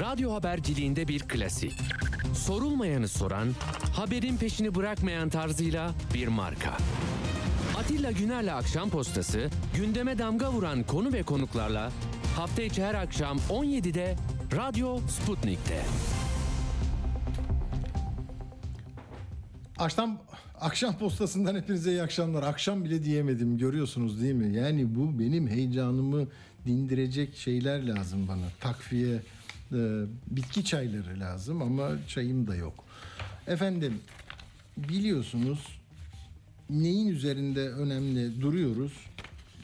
Radyo haberciliğinde bir klasik. Sorulmayanı soran, haberin peşini bırakmayan tarzıyla bir marka. Atilla Güner'le Akşam Postası, gündeme damga vuran konu ve konuklarla hafta içi her akşam 17'de Radyo Sputnik'te. Akşam akşam postasından hepinize iyi akşamlar. Akşam bile diyemedim görüyorsunuz değil mi? Yani bu benim heyecanımı dindirecek şeyler lazım bana. Takviye, e, bitki çayları lazım ama çayım da yok. Efendim biliyorsunuz neyin üzerinde önemli duruyoruz?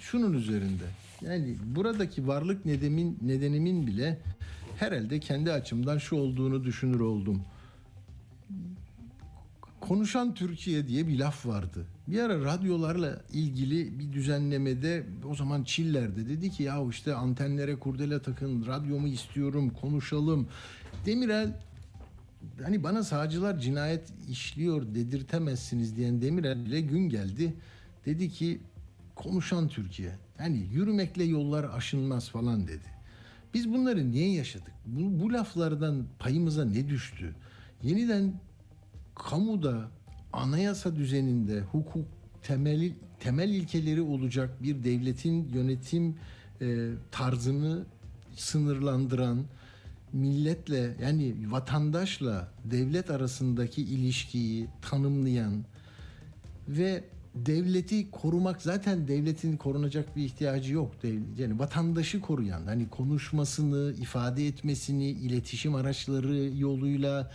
Şunun üzerinde. Yani buradaki varlık nedenimin, nedenimin bile herhalde kendi açımdan şu olduğunu düşünür oldum. Konuşan Türkiye diye bir laf vardı. Bir ara radyolarla ilgili bir düzenlemede o zaman Çiller'de dedi ki ya işte antenlere kurdele takın, radyomu istiyorum, konuşalım. Demirel hani bana sağcılar cinayet işliyor dedirtemezsiniz diyen Demirel ile gün geldi. Dedi ki konuşan Türkiye. Yani yürümekle yollar aşınmaz falan dedi. Biz bunları niye yaşadık? Bu, bu laflardan payımıza ne düştü? Yeniden kamuda anayasa düzeninde hukuk temel temel ilkeleri olacak bir devletin yönetim e, tarzını sınırlandıran milletle yani vatandaşla devlet arasındaki ilişkiyi tanımlayan ve devleti korumak zaten devletin korunacak bir ihtiyacı yok. Yani vatandaşı koruyan, hani konuşmasını, ifade etmesini, iletişim araçları yoluyla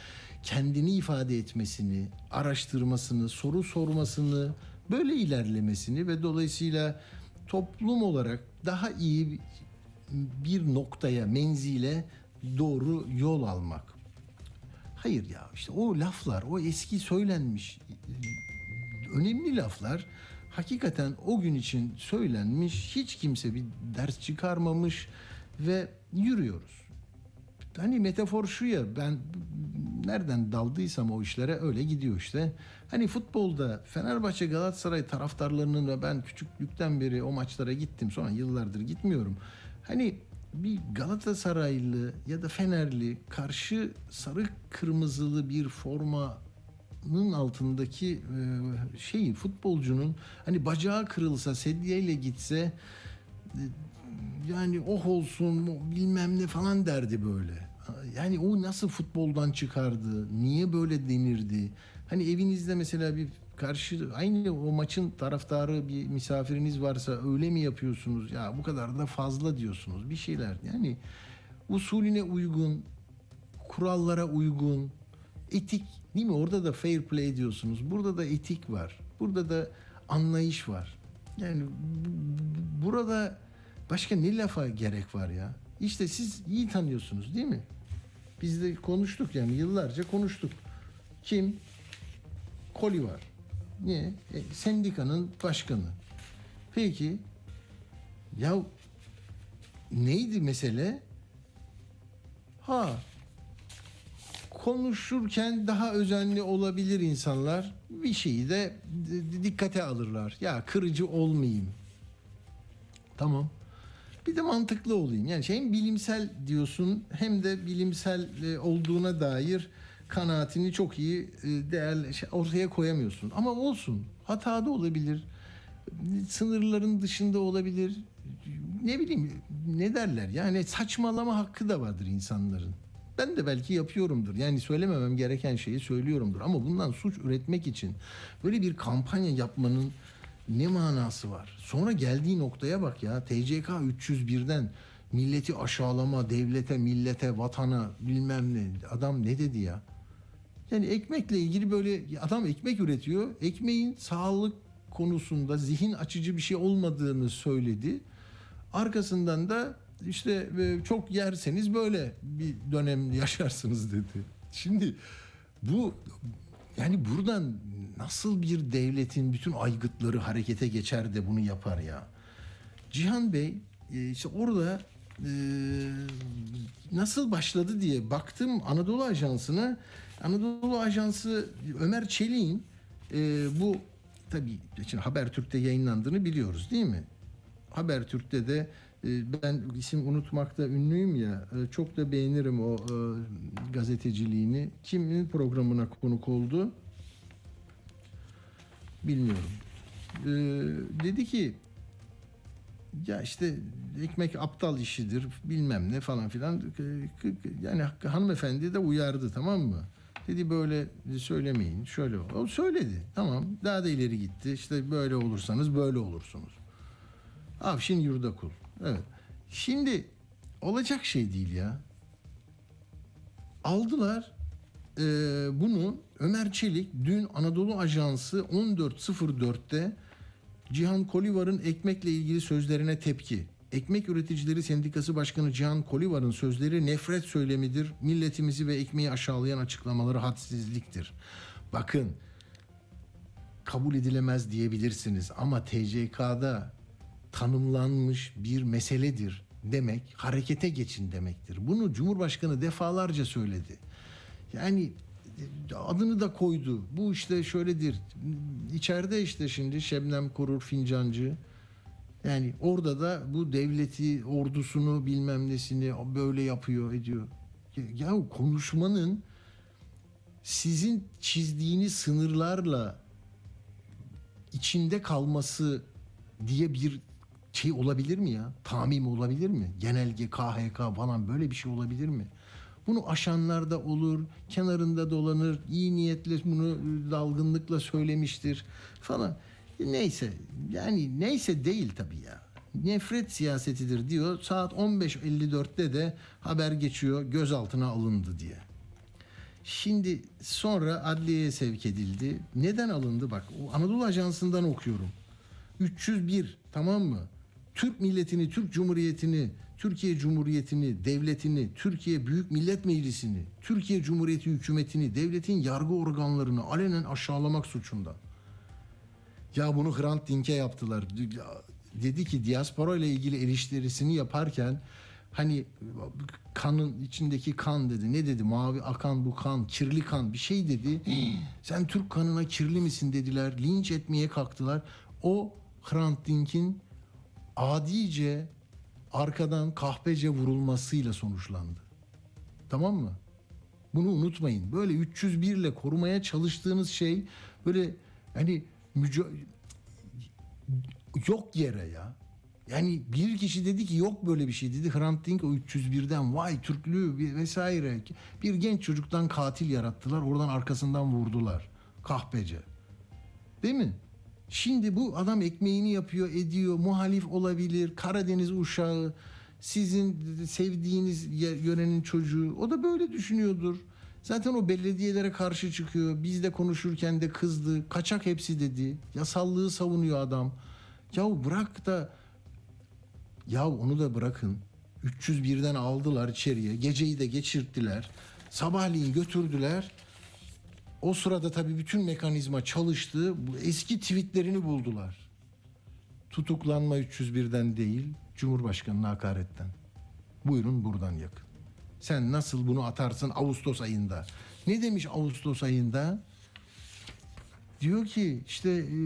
kendini ifade etmesini, araştırmasını, soru sormasını, böyle ilerlemesini ve dolayısıyla toplum olarak daha iyi bir noktaya, menzile doğru yol almak. Hayır ya işte o laflar, o eski söylenmiş önemli laflar hakikaten o gün için söylenmiş, hiç kimse bir ders çıkarmamış ve yürüyoruz. Hani metafor şu ya ben nereden daldıysam o işlere öyle gidiyor işte. Hani futbolda Fenerbahçe Galatasaray taraftarlarının ve ben küçüklükten beri o maçlara gittim sonra yıllardır gitmiyorum. Hani bir Galatasaraylı ya da Fenerli karşı sarı kırmızılı bir formanın altındaki şeyi futbolcunun hani bacağı kırılsa sedyeyle gitse yani oh olsun bilmem ne falan derdi böyle. Yani o nasıl futboldan çıkardı? Niye böyle denirdi? Hani evinizde mesela bir karşı aynı o maçın taraftarı bir misafiriniz varsa öyle mi yapıyorsunuz? Ya bu kadar da fazla diyorsunuz bir şeyler. Yani usulüne uygun, kurallara uygun, etik değil mi? Orada da fair play diyorsunuz. Burada da etik var. Burada da anlayış var. Yani burada başka ne lafa gerek var ya? İşte siz iyi tanıyorsunuz değil mi? Biz de konuştuk yani yıllarca konuştuk. Kim? Koli var. Niye? E, sendikanın başkanı. Peki ya neydi mesele? Ha konuşurken daha özenli olabilir insanlar. Bir şeyi de dikkate alırlar. Ya kırıcı olmayayım. Tamam. Bir de mantıklı olayım. Yani şey hem bilimsel diyorsun hem de bilimsel olduğuna dair kanaatini çok iyi değerli ortaya koyamıyorsun. Ama olsun. Hata da olabilir. Sınırların dışında olabilir. Ne bileyim ne derler? Yani saçmalama hakkı da vardır insanların. Ben de belki yapıyorumdur. Yani söylememem gereken şeyi söylüyorumdur. Ama bundan suç üretmek için böyle bir kampanya yapmanın ne manası var? Sonra geldiği noktaya bak ya. TCK 301'den milleti aşağılama, devlete, millete, vatana bilmem ne. Adam ne dedi ya? Yani ekmekle ilgili böyle adam ekmek üretiyor. Ekmeğin sağlık konusunda zihin açıcı bir şey olmadığını söyledi. Arkasından da işte çok yerseniz böyle bir dönem yaşarsınız dedi. Şimdi bu yani buradan nasıl bir devletin bütün aygıtları harekete geçer de bunu yapar ya? Cihan Bey işte orada nasıl başladı diye baktım Anadolu Ajansı'na. Anadolu Ajansı Ömer Çelik'in bu tabii şimdi Habertürk'te yayınlandığını biliyoruz değil mi? Habertürk'te de e, ben isim unutmakta ünlüyüm ya e, çok da beğenirim o e, gazeteciliğini. Kimin programına konuk oldu? Bilmiyorum. E, dedi ki ya işte ekmek aptal işidir bilmem ne falan filan yani hanımefendi de uyardı tamam mı? Dedi böyle söylemeyin şöyle o söyledi tamam daha da ileri gitti işte böyle olursanız böyle olursunuz. Avşin yurda kul. Evet. Şimdi olacak şey değil ya. Aldılar e, bunu Ömer Çelik dün Anadolu Ajansı 14.04'te Cihan Kolivar'ın ekmekle ilgili sözlerine tepki. Ekmek Üreticileri Sendikası Başkanı Cihan Kolivar'ın sözleri nefret söylemidir. Milletimizi ve ekmeği aşağılayan açıklamaları hadsizliktir. Bakın kabul edilemez diyebilirsiniz ama TCK'da tanımlanmış bir meseledir demek harekete geçin demektir. Bunu Cumhurbaşkanı defalarca söyledi. Yani adını da koydu. Bu işte şöyledir. İçeride işte şimdi Şebnem Korur Fincancı. Yani orada da bu devleti, ordusunu bilmem nesini böyle yapıyor, ediyor. Ya konuşmanın sizin çizdiğiniz sınırlarla içinde kalması diye bir şey olabilir mi ya? Tamim olabilir mi? Genelge, KHK falan böyle bir şey olabilir mi? Bunu aşanlar da olur, kenarında dolanır, iyi niyetle bunu dalgınlıkla söylemiştir falan. Neyse, yani neyse değil tabii ya. Nefret siyasetidir diyor. Saat 15.54'te de haber geçiyor gözaltına alındı diye. Şimdi sonra adliyeye sevk edildi. Neden alındı? Bak Anadolu Ajansı'ndan okuyorum. 301 tamam mı? Türk milletini, Türk Cumhuriyeti'ni, Türkiye Cumhuriyeti'ni, devletini, Türkiye Büyük Millet Meclisi'ni, Türkiye Cumhuriyeti hükümetini, devletin yargı organlarını alenen aşağılamak suçunda. Ya bunu Hrant Dink'e yaptılar. Dedi ki diaspora ile ilgili eleştirisini yaparken hani kanın içindeki kan dedi. Ne dedi? Mavi akan bu kan, kirli kan bir şey dedi. Sen Türk kanına kirli misin dediler. Linç etmeye kalktılar. O Hrant Dink'in adice arkadan kahpece vurulmasıyla sonuçlandı. Tamam mı? Bunu unutmayın. Böyle 301 ile korumaya çalıştığınız şey böyle hani müca- yok yere ya. Yani bir kişi dedi ki yok böyle bir şey dedi. Hrant Dink o 301'den vay Türklüğü vesaire. Bir genç çocuktan katil yarattılar. Oradan arkasından vurdular. Kahpece. Değil mi? Şimdi bu adam ekmeğini yapıyor, ediyor, muhalif olabilir, Karadeniz uşağı, sizin sevdiğiniz yörenin çocuğu. O da böyle düşünüyordur. Zaten o belediyelere karşı çıkıyor. Bizde konuşurken de kızdı. Kaçak hepsi dedi. Yasallığı savunuyor adam. Ya bırak da ya onu da bırakın. 301'den aldılar içeriye. Geceyi de geçirttiler. Sabahleyin götürdüler. O sırada tabii bütün mekanizma çalıştı. Eski tweetlerini buldular. Tutuklanma 301'den değil, Cumhurbaşkanı'na hakaretten. Buyurun buradan yakın. Sen nasıl bunu atarsın Ağustos ayında? Ne demiş Ağustos ayında? Diyor ki işte e,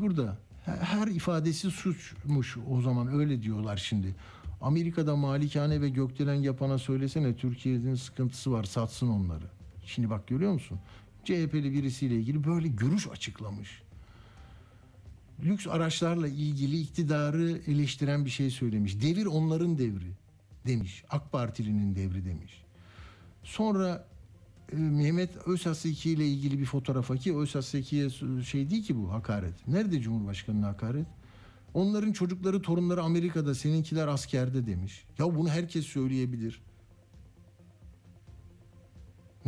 burada her ifadesi suçmuş o zaman öyle diyorlar şimdi. Amerika'da malikane ve gökdelen yapana söylesene Türkiye'nin sıkıntısı var satsın onları. Şimdi bak görüyor musun? CHP'li birisiyle ilgili böyle görüş açıklamış. Lüks araçlarla ilgili iktidarı eleştiren bir şey söylemiş. Devir onların devri demiş. AK Partilinin devri demiş. Sonra e, Mehmet Özaseki ile ilgili bir fotoğrafa ki Özaseki'ye şey değil ki bu hakaret. Nerede Cumhurbaşkanı'na hakaret? Onların çocukları, torunları Amerika'da, seninkiler askerde demiş. Ya bunu herkes söyleyebilir.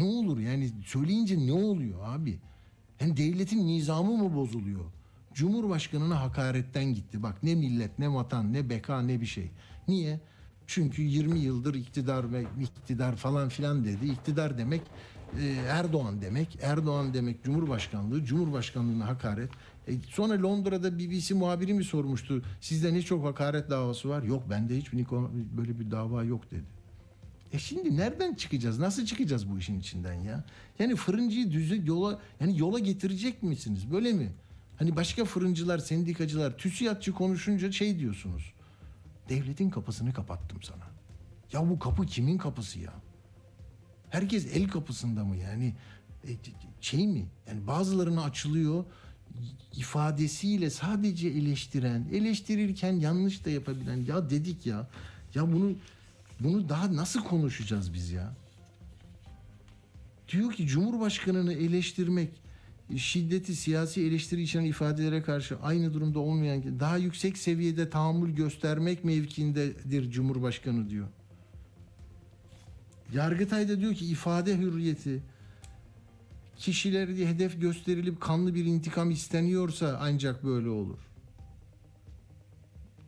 Ne olur yani söyleyince ne oluyor abi? Yani devletin nizamı mı bozuluyor? Cumhurbaşkanına hakaretten gitti. Bak ne millet, ne vatan, ne beka, ne bir şey. Niye? Çünkü 20 yıldır iktidar ve iktidar falan filan dedi. İktidar demek e, Erdoğan demek. Erdoğan demek Cumhurbaşkanlığı. Cumhurbaşkanlığına hakaret. E, sonra Londra'da BBC muhabiri mi sormuştu? Sizde ne çok hakaret davası var? Yok bende hiç böyle bir dava yok dedi. E şimdi nereden çıkacağız? Nasıl çıkacağız bu işin içinden ya? Yani fırıncıyı düze yola yani yola getirecek misiniz? Böyle mi? Hani başka fırıncılar, sendikacılar, TÜSİAD'cı konuşunca şey diyorsunuz. Devletin kapısını kapattım sana. Ya bu kapı kimin kapısı ya? Herkes el kapısında mı yani? E, şey mi? Yani bazılarına açılıyor ifadesiyle sadece eleştiren, eleştirirken yanlış da yapabilen. Ya dedik ya. Ya bunu bunu daha nasıl konuşacağız biz ya? Diyor ki Cumhurbaşkanını eleştirmek şiddeti siyasi eleştiri içeren ifadelere karşı aynı durumda olmayan daha yüksek seviyede tahammül göstermek mevkiindedir Cumhurbaşkanı diyor. Yargıtay da diyor ki ifade hürriyeti kişiler diye hedef gösterilip kanlı bir intikam isteniyorsa ancak böyle olur.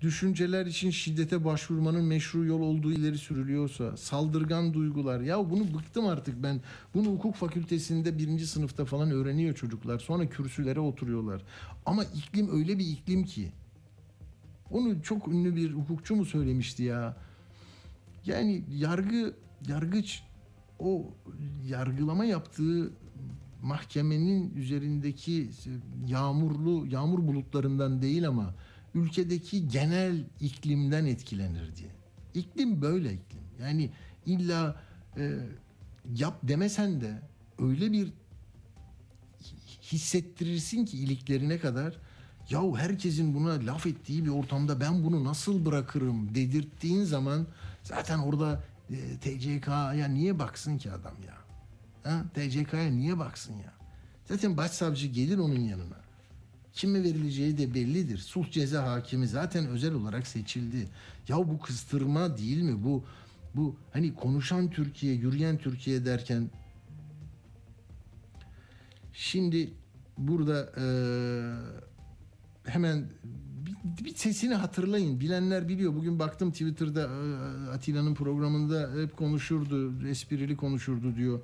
Düşünceler için şiddete başvurmanın meşru yol olduğu ileri sürülüyorsa, saldırgan duygular. Ya bunu bıktım artık ben. Bunu hukuk fakültesinde birinci sınıfta falan öğreniyor çocuklar. Sonra kürsülere oturuyorlar. Ama iklim öyle bir iklim ki. Onu çok ünlü bir hukukçu mu söylemişti ya? Yani yargı, yargıç o yargılama yaptığı mahkemenin üzerindeki yağmurlu yağmur bulutlarından değil ama ülkedeki genel iklimden etkilenir diye. İklim böyle iklim. Yani illa e, yap demesen de öyle bir hissettirirsin ki iliklerine kadar yahu herkesin buna laf ettiği bir ortamda ben bunu nasıl bırakırım dedirttiğin zaman zaten orada e, TCK'ya niye baksın ki adam ya? Ha? TCK'ya niye baksın ya? Zaten başsavcı gelir onun yanına. Kime verileceği de bellidir. Sulh ceza hakimi zaten özel olarak seçildi. Ya bu kıstırma değil mi? Bu bu hani konuşan Türkiye, yürüyen Türkiye derken şimdi burada e, hemen bir, sesini hatırlayın. Bilenler biliyor. Bugün baktım Twitter'da e, Atilla'nın programında hep konuşurdu, esprili konuşurdu diyor.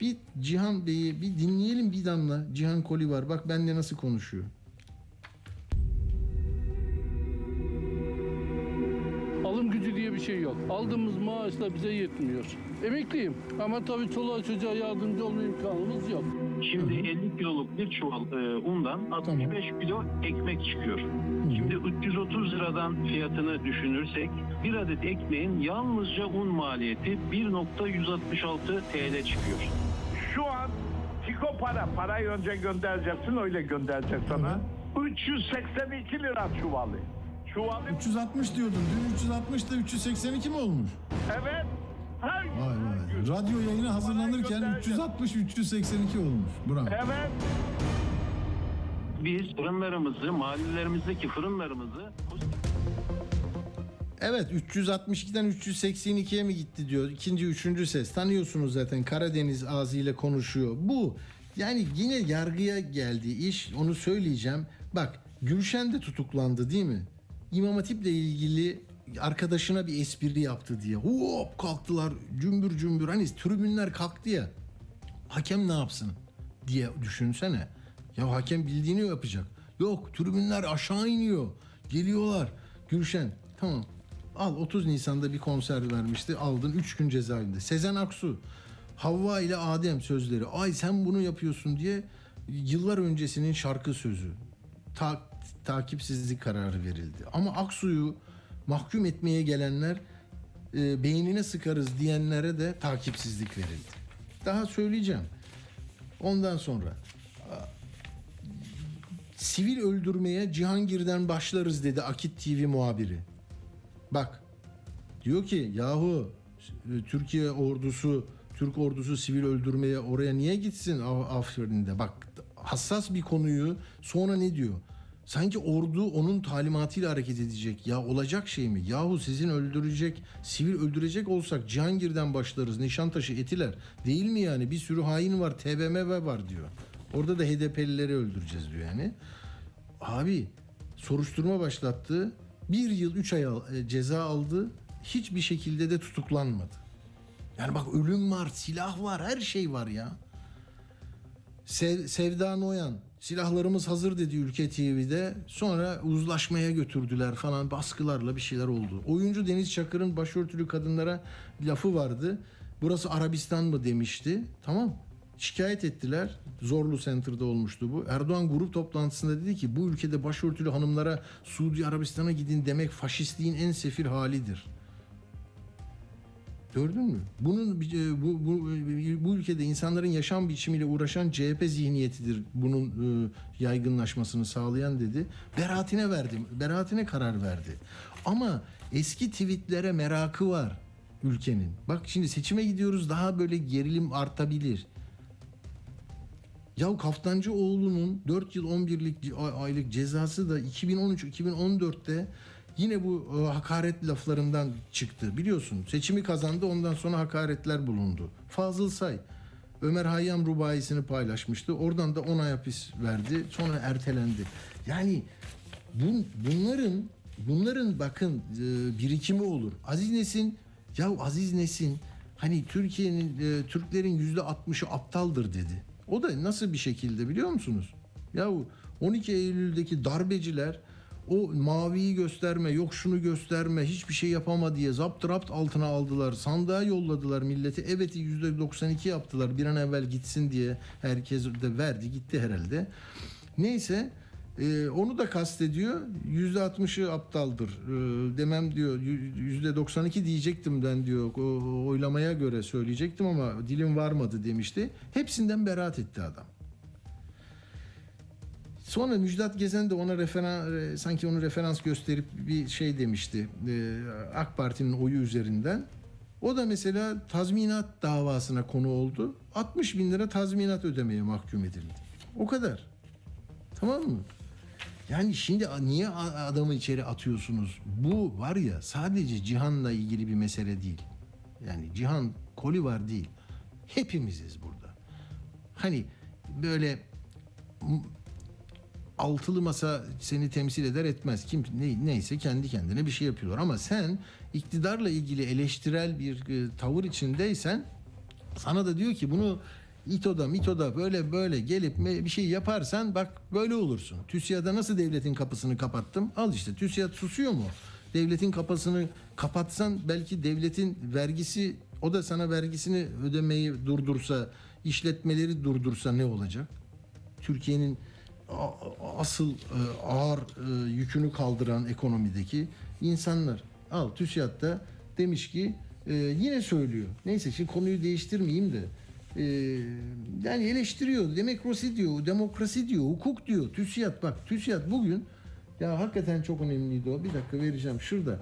Bir Cihan Bey'i bir dinleyelim bir damla. Cihan Koli var. Bak benle nasıl konuşuyor. Bir şey yok. Aldığımız maaşla bize yetmiyor. Emekliyim ama tabii çoluğa çocuğa yardımcı olma imkanımız yok. Şimdi 50 kiloluk bir çuval e, undan 65 kilo ekmek çıkıyor. Şimdi 330 liradan fiyatını düşünürsek bir adet ekmeğin yalnızca un maliyeti 1.166 TL çıkıyor. Şu an Fiko para, parayı önce göndereceksin öyle gönderecek sana. 382 lira çuvalı. Çuvalı 360 diyordun. Dün 360'da 382 mi olmuş? evet. Her gün, Vay her vay. gün. Radyo yayına hazırlanırken göndereceksin. 360 382 olmuş. Bravo. Evet. Biz fırınlarımızı, mahallelerimizdeki fırınlarımızı Evet 362'den 382'ye mi gitti diyor. İkinci, üçüncü ses. Tanıyorsunuz zaten Karadeniz ağzıyla konuşuyor. Bu yani yine yargıya geldi iş. Onu söyleyeceğim. Bak Gülşen de tutuklandı değil mi? İmam Hatip'le ilgili arkadaşına bir espri yaptı diye. Hop kalktılar cümbür cümbür. Hani tribünler kalktı ya. Hakem ne yapsın diye düşünsene. Ya hakem bildiğini yapacak. Yok tribünler aşağı iniyor. Geliyorlar. Gülşen tamam al 30 Nisan'da bir konser vermişti. Aldın 3 gün cezaevinde. Sezen Aksu Havva ile Adem sözleri. Ay sen bunu yapıyorsun diye yıllar öncesinin şarkı sözü. Ta- takipsizlik kararı verildi. Ama Aksu'yu mahkum etmeye gelenler e, beynine sıkarız diyenlere de takipsizlik verildi. Daha söyleyeceğim. Ondan sonra sivil öldürmeye Cihangir'den başlarız dedi Akit TV muhabiri. Bak diyor ki yahu e, Türkiye ordusu Türk ordusu sivil öldürmeye oraya niye gitsin Af- Afrin'de? Bak hassas bir konuyu sonra ne diyor? Sanki ordu onun talimatıyla hareket edecek. Ya olacak şey mi? Yahu sizin öldürecek, sivil öldürecek olsak Cihangir'den başlarız. Nişantaşı, Etiler. Değil mi yani? Bir sürü hain var, TBMM var diyor. Orada da HDP'lileri öldüreceğiz diyor yani. Abi soruşturma başlattı. Bir yıl üç ay e, ceza aldı. Hiçbir şekilde de tutuklanmadı. Yani bak ölüm var, silah var, her şey var ya. Sev- Sevda Noyan silahlarımız hazır dedi Ülke TV'de. Sonra uzlaşmaya götürdüler falan baskılarla bir şeyler oldu. Oyuncu Deniz Çakır'ın başörtülü kadınlara lafı vardı. Burası Arabistan mı demişti. Tamam. Şikayet ettiler. Zorlu Center'da olmuştu bu. Erdoğan grup toplantısında dedi ki bu ülkede başörtülü hanımlara Suudi Arabistan'a gidin demek faşistliğin en sefil halidir. Gördün mü? Bunun e, bu, bu, bu ülkede insanların yaşam biçimiyle uğraşan CHP zihniyetidir bunun e, yaygınlaşmasını sağlayan dedi. Beraatine verdi. Beraatine karar verdi. Ama eski tweetlere merakı var ülkenin. Bak şimdi seçime gidiyoruz daha böyle gerilim artabilir. Ya Kaftancıoğlu'nun 4 yıl 11'lik ce- aylık cezası da 2013-2014'te yine bu e, hakaret laflarından çıktı. Biliyorsun seçimi kazandı ondan sonra hakaretler bulundu. Fazıl Say Ömer Hayyam rubayisini paylaşmıştı. Oradan da 10 ay hapis verdi. Sonra ertelendi. Yani bun, bunların bunların bakın e, birikimi olur. Aziz Nesin ya Aziz Nesin hani Türkiye'nin e, Türklerin yüzde 60'ı aptaldır dedi. O da nasıl bir şekilde biliyor musunuz? Ya 12 Eylül'deki darbeciler o maviyi gösterme, yok şunu gösterme, hiçbir şey yapama diye zapt rapt altına aldılar. Sandığa yolladılar milleti. Evet %92 yaptılar bir an evvel gitsin diye. Herkes de verdi gitti herhalde. Neyse e, onu da kastediyor. Yüzde 60'ı aptaldır. E, demem diyor. Yüzde 92 diyecektim ben diyor. O, oylamaya göre söyleyecektim ama dilim varmadı demişti. Hepsinden beraat etti adam. Sonra Müjdat Gezen de ona referans sanki onu referans gösterip bir şey demişti. E, AK Parti'nin oyu üzerinden. O da mesela tazminat davasına konu oldu. 60 bin lira tazminat ödemeye mahkum edildi. O kadar. Tamam mı? Yani şimdi niye adamı içeri atıyorsunuz? Bu var ya sadece Cihan'la ilgili bir mesele değil. Yani Cihan koli var değil. Hepimiziz burada. Hani böyle altılı masa seni temsil eder etmez. Kim ne, neyse kendi kendine bir şey yapıyorlar ama sen iktidarla ilgili eleştirel bir e, tavır içindeysen sana da diyor ki bunu İTO'da MİTO'da böyle böyle gelip bir şey yaparsan bak böyle olursun. TÜSİAD'a nasıl devletin kapısını kapattım? Al işte TÜSİAD susuyor mu? Devletin kapısını kapatsan belki devletin vergisi o da sana vergisini ödemeyi durdursa, işletmeleri durdursa ne olacak? Türkiye'nin asıl e, ağır e, yükünü kaldıran ekonomideki insanlar. Al TÜSİAD da demiş ki e, yine söylüyor. Neyse şimdi konuyu değiştirmeyeyim de yani eleştiriyor. Demokrasi diyor, demokrasi diyor, hukuk diyor. TÜSİAD bak TÜSİAD bugün ya hakikaten çok önemliydi o. Bir dakika vereceğim şurada.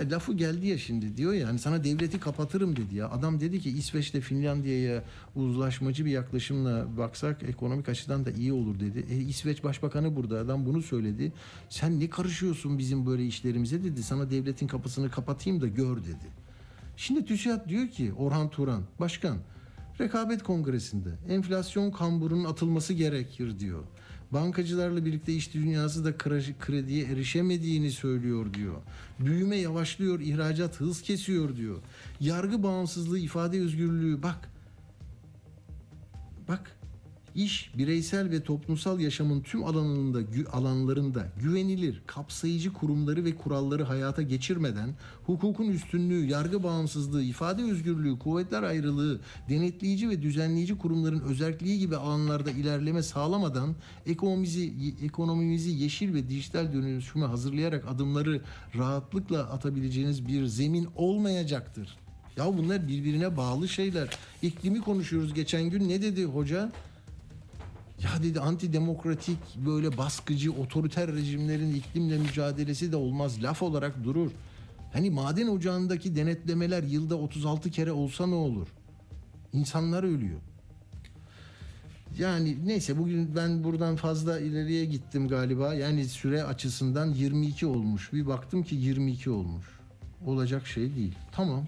Lafı geldi ya şimdi diyor ya hani sana devleti kapatırım dedi ya. Adam dedi ki İsveç'te Finlandiya'ya uzlaşmacı bir yaklaşımla baksak ekonomik açıdan da iyi olur dedi. E, İsveç Başbakanı burada adam bunu söyledi. Sen ne karışıyorsun bizim böyle işlerimize dedi. Sana devletin kapısını kapatayım da gör dedi. Şimdi TÜSİAD diyor ki Orhan Turan başkan rekabet kongresinde enflasyon kamburunun atılması gerekir diyor. Bankacılarla birlikte iş dünyası da kre- krediye erişemediğini söylüyor diyor. Büyüme yavaşlıyor, ihracat hız kesiyor diyor. Yargı bağımsızlığı, ifade özgürlüğü bak. Bak İş, bireysel ve toplumsal yaşamın tüm alanında, alanlarında güvenilir, kapsayıcı kurumları ve kuralları hayata geçirmeden hukukun üstünlüğü, yargı bağımsızlığı, ifade özgürlüğü, kuvvetler ayrılığı, denetleyici ve düzenleyici kurumların özelliği gibi alanlarda ilerleme sağlamadan ekonomimizi, ekonomimizi yeşil ve dijital dönüşüme hazırlayarak adımları rahatlıkla atabileceğiniz bir zemin olmayacaktır. Ya bunlar birbirine bağlı şeyler. İklimi konuşuyoruz geçen gün ne dedi hoca? Ya dedi antidemokratik böyle baskıcı otoriter rejimlerin iklimle mücadelesi de olmaz laf olarak durur. Hani maden ocağındaki denetlemeler yılda 36 kere olsa ne olur? İnsanlar ölüyor. Yani neyse bugün ben buradan fazla ileriye gittim galiba. Yani süre açısından 22 olmuş. Bir baktım ki 22 olmuş. Olacak şey değil. Tamam.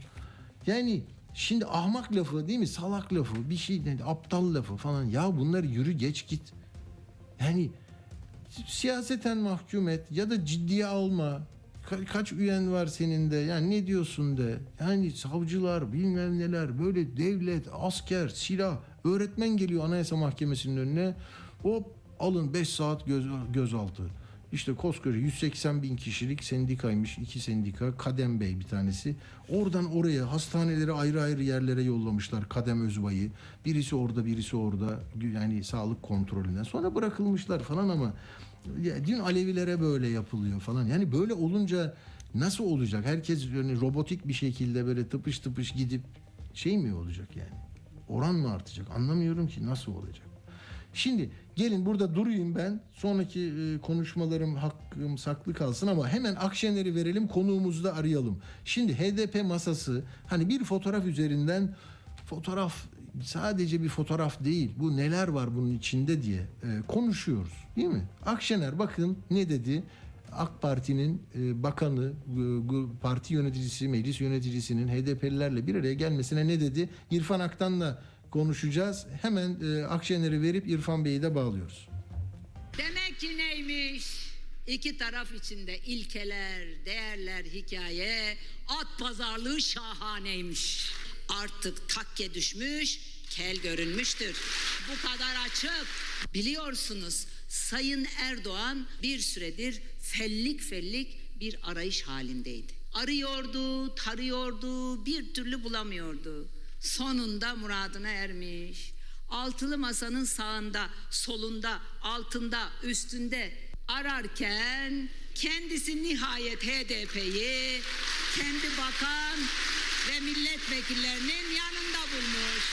Yani şimdi ahmak lafı değil mi? Salak lafı, bir şey ne, aptal lafı falan. Ya bunlar yürü geç git. Yani siyaseten mahkum et ya da ciddiye alma. Ka- kaç üyen var senin de? Yani ne diyorsun de? Yani savcılar, bilmem neler, böyle devlet, asker, silah, öğretmen geliyor Anayasa Mahkemesi'nin önüne. Hop alın 5 saat göz, gözaltı. İşte koskoca 180 bin kişilik sendikaymış. iki sendika. Kadem Bey bir tanesi. Oradan oraya hastaneleri ayrı ayrı yerlere yollamışlar Kadem Özbay'ı. Birisi orada birisi orada. Yani sağlık kontrolünden. Sonra bırakılmışlar falan ama ya, dün Alevilere böyle yapılıyor falan. Yani böyle olunca nasıl olacak? Herkes yani robotik bir şekilde böyle tıpış tıpış gidip şey mi olacak yani? Oran mı artacak? Anlamıyorum ki nasıl olacak. Şimdi gelin burada durayım ben. Sonraki e, konuşmalarım hakkım saklı kalsın ama hemen Akşener'i verelim konuğumuzu da arayalım. Şimdi HDP masası hani bir fotoğraf üzerinden fotoğraf sadece bir fotoğraf değil. Bu neler var bunun içinde diye e, konuşuyoruz. Değil mi? Akşener bakın ne dedi? AK Parti'nin e, bakanı, parti yöneticisi, meclis yöneticisinin HDP'lilerle bir araya gelmesine ne dedi? İrfan Aktan'la konuşacağız. Hemen e, Akşener'i verip İrfan Bey'i de bağlıyoruz. Demek ki neymiş? İki taraf içinde ilkeler, değerler, hikaye, at pazarlığı şahaneymiş. Artık takke düşmüş, kel görünmüştür. Bu kadar açık. Biliyorsunuz Sayın Erdoğan bir süredir fellik fellik bir arayış halindeydi. Arıyordu, tarıyordu, bir türlü bulamıyordu. Sonunda muradına ermiş. Altılı masanın sağında, solunda, altında, üstünde ararken kendisi nihayet HDP'yi kendi bakan ve milletvekillerinin yanında bulmuş.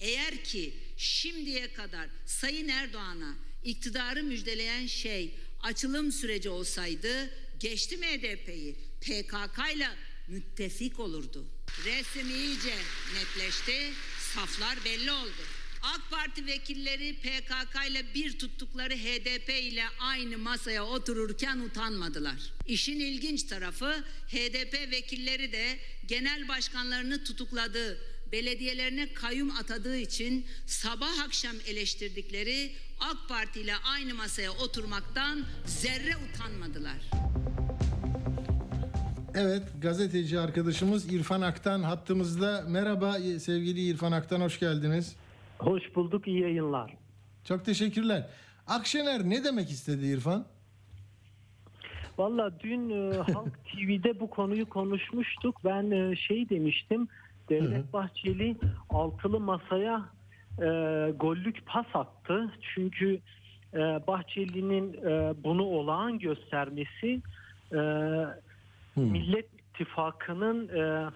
Eğer ki şimdiye kadar Sayın Erdoğan'a iktidarı müjdeleyen şey açılım süreci olsaydı geçti mi HDP'yi PKK ile müttefik olurdu. Resim iyice netleşti, saflar belli oldu. AK Parti vekilleri PKK ile bir tuttukları HDP ile aynı masaya otururken utanmadılar. İşin ilginç tarafı HDP vekilleri de genel başkanlarını tutukladığı, belediyelerine kayyum atadığı için sabah akşam eleştirdikleri AK Parti ile aynı masaya oturmaktan zerre utanmadılar. Evet gazeteci arkadaşımız İrfan Aktan hattımızda. Merhaba sevgili İrfan Aktan hoş geldiniz. Hoş bulduk, iyi yayınlar. Çok teşekkürler. Akşener ne demek istedi İrfan? Valla dün e, Halk TV'de bu konuyu konuşmuştuk. Ben e, şey demiştim, Devlet Bahçeli altılı masaya e, gollük pas attı. Çünkü e, Bahçeli'nin e, bunu olağan göstermesi e, Millet İttifakı'nın e,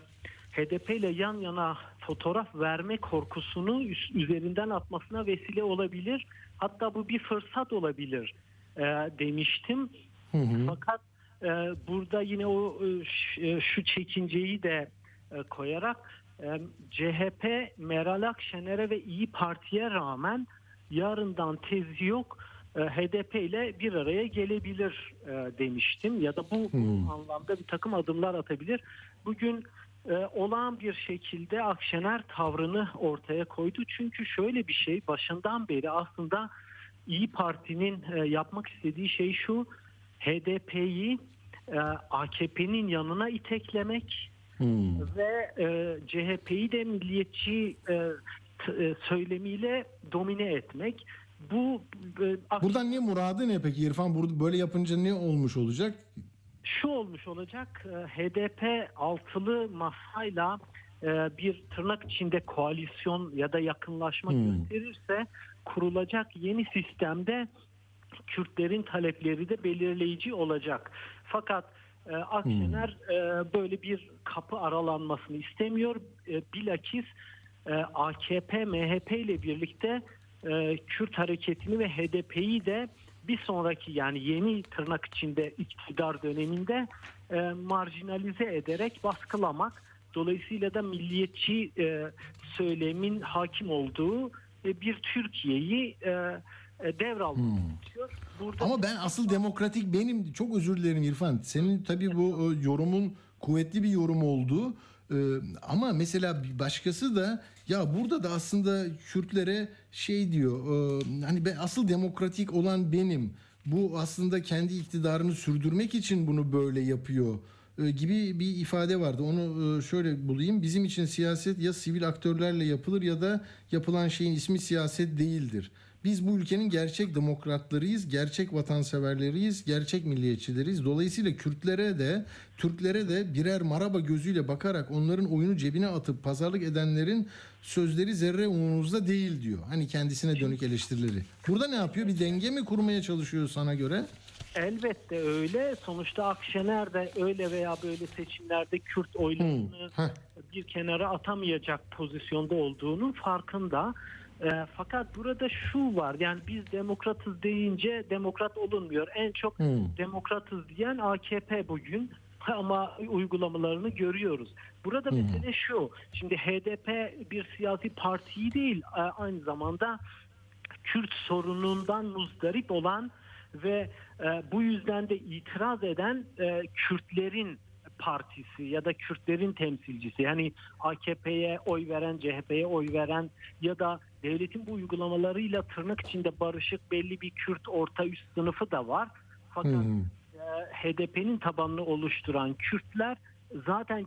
HDP ile yan yana fotoğraf verme korkusunu üzerinden atmasına vesile olabilir. Hatta bu bir fırsat olabilir e, demiştim. Fakat e, burada yine o e, e, şu çekinceyi de e, koyarak e, CHP Meral Akşener'e ve İyi Parti'ye rağmen yarından tezi yok HDP ile bir araya gelebilir e, demiştim ya da bu, bu anlamda bir takım adımlar atabilir. Bugün e, olağan bir şekilde Akşener tavrını ortaya koydu. Çünkü şöyle bir şey başından beri aslında İyi Parti'nin e, yapmak istediği şey şu HDP'yi e, AKP'nin yanına iteklemek ve e, CHP'yi de milliyetçi e, e, söylemiyle domine etmek. Bu e, Buradan ne muradı ne peki İrfan? Burada böyle yapınca ne olmuş olacak? şu olmuş olacak e, HDP altılı masayla e, bir tırnak içinde koalisyon ya da yakınlaşma gösterirse kurulacak yeni sistemde Kürtlerin talepleri de belirleyici olacak. Fakat e, Akşener e, böyle bir kapı aralanmasını istemiyor. E, bilakis e, AKP, MHP ile birlikte e, Kürt hareketini ve HDP'yi de bir sonraki yani yeni tırnak içinde iktidar döneminde e, marjinalize ederek baskılamak. Dolayısıyla da milliyetçi e, söylemin hakim olduğu e, bir Türkiye'yi e, e, devralmak istiyor. Burada Ama ben asıl demokratik benim çok özür dilerim İrfan. Senin tabii bu e, yorumun kuvvetli bir yorum oldu. E, ama mesela bir başkası da ya burada da aslında Kürtlere şey diyor. e, hani ben asıl demokratik olan benim. Bu aslında kendi iktidarını sürdürmek için bunu böyle yapıyor e, gibi bir ifade vardı. Onu e, şöyle bulayım. Bizim için siyaset ya sivil aktörlerle yapılır ya da yapılan şeyin ismi siyaset değildir. Biz bu ülkenin gerçek demokratlarıyız, gerçek vatanseverleriyiz, gerçek milliyetçileriyiz. Dolayısıyla Kürtlere de, Türklere de birer maraba gözüyle bakarak onların oyunu cebine atıp pazarlık edenlerin sözleri zerre umurumuzda değil diyor. Hani kendisine dönük eleştirileri. Burada ne yapıyor? Bir denge mi kurmaya çalışıyor sana göre? Elbette öyle. Sonuçta Akşener de öyle veya böyle seçimlerde Kürt oylarını Hmm, bir kenara atamayacak pozisyonda olduğunun farkında. E, fakat burada şu var yani biz demokratız deyince demokrat olunmuyor. En çok Hmm. demokratız diyen AKP bugün ama uygulamalarını görüyoruz. Burada mesele şu. Şimdi HDP bir siyasi parti değil e, aynı zamanda Kürt sorunundan muzdarip olan ve e, bu yüzden de itiraz eden e, Kürtlerin partisi ya da Kürtlerin temsilcisi yani AKP'ye oy veren, CHP'ye oy veren ya da devletin bu uygulamalarıyla tırnak içinde barışık belli bir Kürt orta üst sınıfı da var. Fakat Hmm. e, HDP'nin tabanını oluşturan Kürtler zaten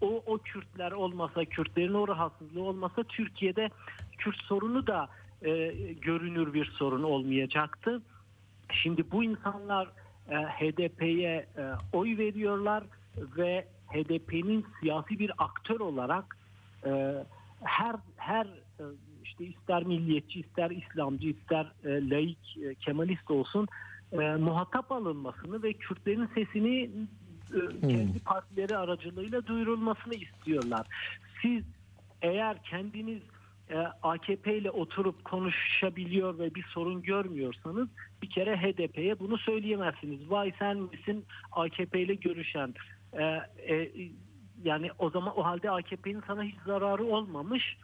o, o Kürtler olmasa, Kürtlerin o rahatsızlığı olmasa Türkiye'de Kürt sorunu da e, görünür bir sorun olmayacaktı. Şimdi bu insanlar e, HDP'ye e, oy veriyorlar ve HDP'nin siyasi bir aktör olarak e, her her e, işte ister milliyetçi, ister İslamcı, ister e, laik, e, Kemalist olsun e, muhatap alınmasını ve Kürtlerin sesini e, kendi partileri aracılığıyla duyurulmasını istiyorlar. Siz eğer kendiniz e, AKP ile oturup konuşabiliyor ve bir sorun görmüyorsanız bir kere HDP'ye bunu söyleyemezsiniz. Vay sen misin AKP ile görüşen? E, e, yani o zaman o halde AKP'nin sana hiç zararı olmamış.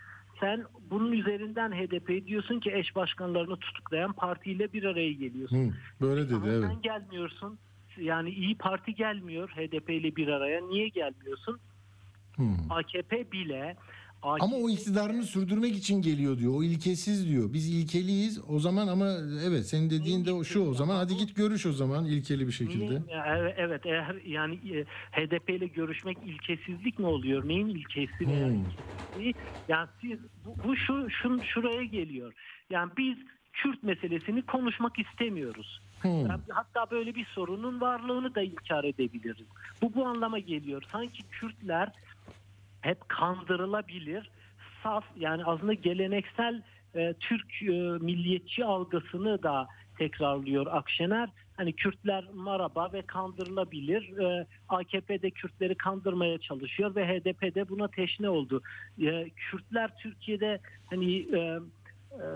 Sen bunun üzerinden HDP diyorsun ki eş başkanlarını tutuklayan partiyle bir araya geliyorsun. Hmm, Böyle dedi Ama evet. sen gelmiyorsun. Yani iyi Parti gelmiyor HDP ile bir araya. Niye gelmiyorsun? Hmm. AKP bile Ama o iktidarını sürdürmek için geliyor diyor. O ilkesiz diyor. Biz ilkeliyiz. O zaman ama evet senin dediğin de şu o zaman. Hadi git görüş o zaman ilkeli bir şekilde. Niye- Evet, eğer yani e, HDP ile görüşmek ilkesizlik mi oluyor? Neyin ilkesi Hmm. Yani siz bu, şu şun, şuraya geliyor. Yani biz Kürt meselesini konuşmak istemiyoruz. Hmm. Hatta böyle bir sorunun varlığını da inkar edebiliriz. Bu bu anlama geliyor. Sanki Kürtler hep kandırılabilir, saf yani aslında geleneksel e, Türk e, milliyetçi algısını da tekrarlıyor Akşener. Hani Kürtler maraba ve kandırılabilir. E, AKP de Kürtleri kandırmaya çalışıyor ve HDP de buna teşne oldu. E, Kürtler Türkiye'de hani e, e,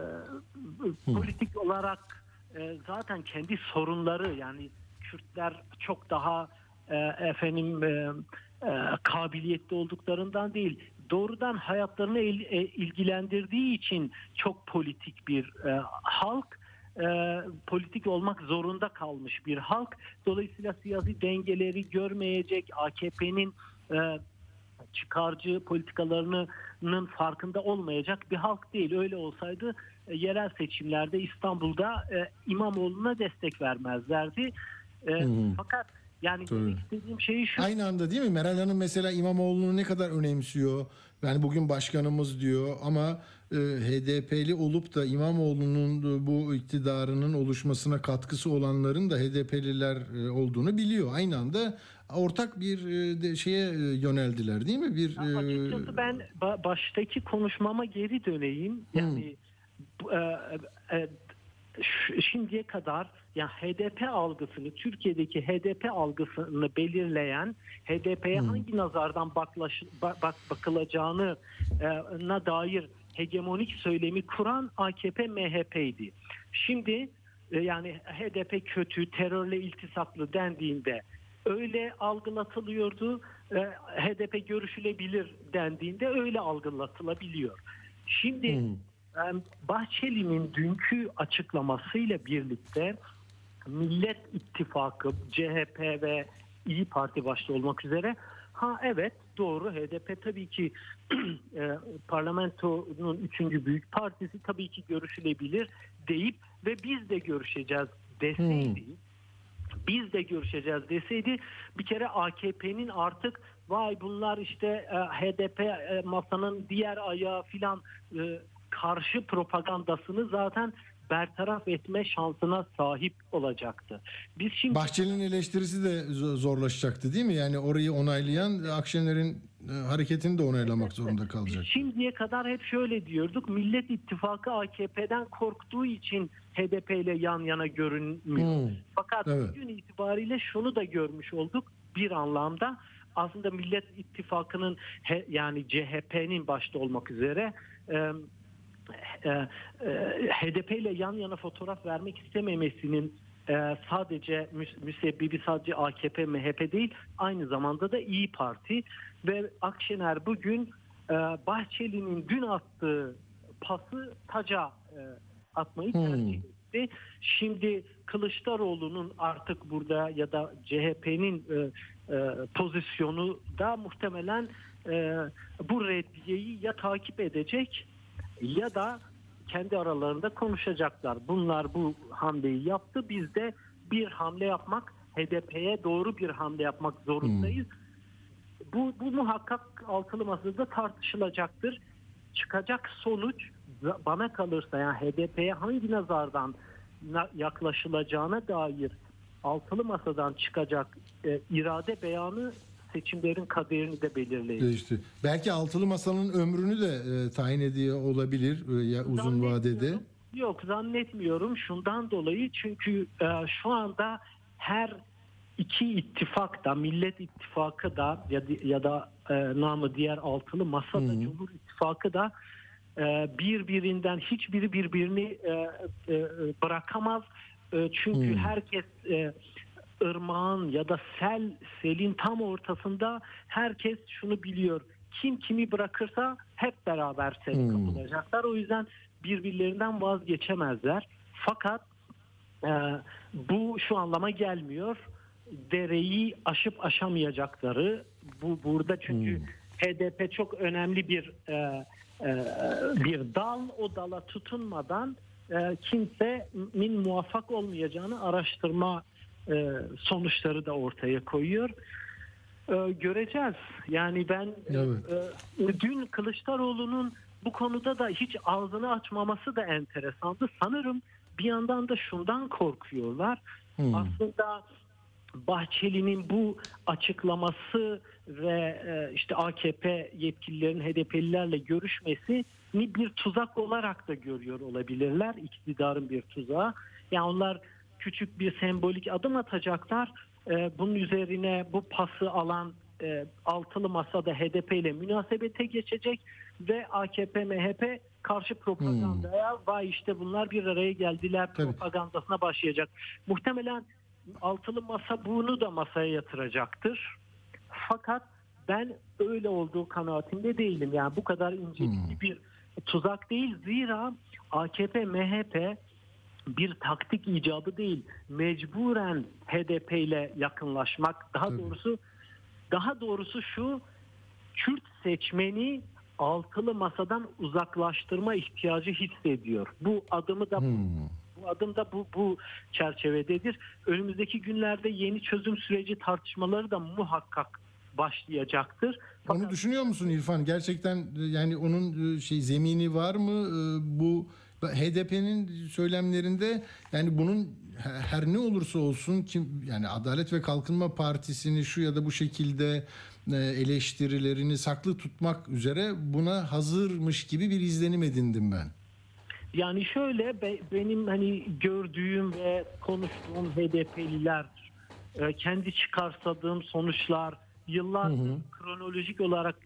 politik olarak e, zaten kendi sorunları yani Kürtler çok daha e, efendim e, e, kabiliyetli olduklarından değil doğrudan hayatlarını il- e, ilgilendirdiği için çok politik bir e, halk e, politik olmak zorunda kalmış bir halk dolayısıyla siyasi dengeleri görmeyecek AKP'nin e, çıkarcı politikalarının farkında olmayacak bir halk değil. Öyle olsaydı e, yerel seçimlerde İstanbul'da e, İmamoğlu'na destek vermezlerdi. E, hı. Fakat yani Tabii. demek istediğim şey şu. Aynı anda değil mi? Meral Hanım mesela İmamoğlu'nu ne kadar önemsiyor? Yani bugün başkanımız diyor ama e, HDP'li olup da İmamoğlu'nun bu iktidarının oluşmasına katkısı olanların da HDP'liler e, olduğunu biliyor. Aynı anda ortak bir e, de şeye e, yöneldiler değil mi? Bir Ya e, Açıkçası ben ba- baştaki konuşmama geri döneyim. Yani bu, e, e, ş- şimdiye kadar ya HDP algısını Türkiye'deki HDP algısını belirleyen HDP'ye hangi nazardan baklaş, bak, bak- bakılacağını e, na dair hegemonik söylemi kuran AKP MHP'ydi. Şimdi e, yani HDP kötü, terörle iltisaklı dendiğinde öyle algılatılıyordu. E, HDP görüşülebilir dendiğinde öyle algılatılabiliyor. Şimdi e, Bahçeli'nin dünkü açıklamasıyla birlikte Millet İttifakı, CHP ve İyi Parti başta olmak üzere. Ha evet doğru. HDP tabii ki e, parlamentonun üçüncü büyük partisi tabii ki görüşülebilir deyip ve biz de görüşeceğiz deseydi biz de görüşeceğiz deseydi bir kere AKP'nin artık vay bunlar işte e, HDP e, masanın diğer ayağı filan e, karşı propagandasını zaten bertaraf etme şansına sahip olacaktı. Biz şimdi Bahçeli'nin eleştirisi de zo- zorlaşacaktı değil mi? Yani orayı onaylayan Akşener'in e, hareketini de onaylamak zorunda kalacak. Biz şimdiye kadar hep şöyle diyorduk. Millet İttifakı AKP'den korktuğu için HDP ile yan yana görünmüyor. Hmm. Fakat Evet. bugün itibariyle şunu da görmüş olduk bir anlamda. Aslında Millet İttifakı'nın yani CHP'nin başta olmak üzere e, HDP ile yan yana fotoğraf vermek istememesinin e, sadece müs- müsebbibi sadece AKP, MHP değil aynı zamanda da İyi Parti ve Akşener bugün e, Bahçeli'nin dün attığı pası taca e, atmayı Hmm. tercih etti. Şimdi Kılıçdaroğlu'nun artık burada ya da CHP'nin e, e, pozisyonu da muhtemelen e, bu reddiyeyi ya takip edecek ya da kendi aralarında konuşacaklar. Bunlar bu hamleyi yaptı. Biz de bir hamle yapmak, HDP'ye doğru bir hamle yapmak zorundayız. Bu, bu muhakkak altılı masada tartışılacaktır. Çıkacak sonuç bana kalırsa yani HDP'ye hangi nazardan na- yaklaşılacağına dair altılı masadan çıkacak e, irade beyanı seçimlerin kaderini de belirleyecek. İşte belki altılı masanın ömrünü de e, tayin ediyor olabilir e, ya uzun vadede. Yok zannetmiyorum şundan dolayı çünkü e, şu anda her iki ittifak da Millet İttifakı da ya, ya da e, namı diğer altılı masa da Cumhur İttifakı da e, birbirinden hiçbiri birbirini e, e, bırakamaz. E, çünkü Hmm. herkes e, ırmağın ya da sel selin tam ortasında herkes şunu biliyor. Kim kimi bırakırsa hep beraber sele Hmm. kapılacaklar. O yüzden birbirlerinden vazgeçemezler. Fakat e, bu şu anlama gelmiyor. Dereyi aşıp aşamayacakları bu burada çünkü HDP çok önemli bir e, e, bir dal o dala tutunmadan e, kimsenin muvaffak olmayacağını araştırma sonuçları da ortaya koyuyor. E, göreceğiz. Yani ben Evet. e, dün Kılıçdaroğlu'nun bu konuda da hiç ağzını açmaması da enteresandı. Sanırım bir yandan da şundan korkuyorlar. Hmm. Aslında Bahçeli'nin bu açıklaması ve e, işte AKP yetkililerin HDP'lilerle görüşmesini bir tuzak olarak da görüyor olabilirler. İktidarın bir tuzağı. Yani onlar küçük bir sembolik adım atacaklar. E, bunun üzerine bu pası alan e, altılı masada HDP ile münasebete geçecek ve AKP MHP karşı propagandaya vay işte bunlar bir araya geldiler Tabii. propagandasına başlayacak. Muhtemelen altılı masa bunu da masaya yatıracaktır. Fakat ben öyle olduğu kanaatinde değilim. Yani bu kadar incelikli bir tuzak değil. Zira AKP, MHP bir taktik icabı değil. Mecburen HDP ile yakınlaşmak. Daha doğrusu daha doğrusu şu Kürt seçmeni altılı masadan uzaklaştırma ihtiyacı hissediyor. Bu adımı da Hmm. bu adım da bu bu çerçevededir. Önümüzdeki günlerde yeni çözüm süreci tartışmaları da muhakkak başlayacaktır. Onu Fakat düşünüyor musun İrfan? Gerçekten e, yani onun e, şey zemini var mı? E, Bu HDP'nin söylemlerinde yani bunun he- her ne olursa olsun kim yani Adalet ve Kalkınma Partisi'ni şu ya da bu şekilde e, eleştirilerini saklı tutmak üzere buna hazırmış gibi bir izlenim edindim ben. Yani şöyle be- benim hani gördüğüm ve konuştuğum HDP'liler e, kendi çıkarsadığım sonuçlar yıllardır kronolojik olarak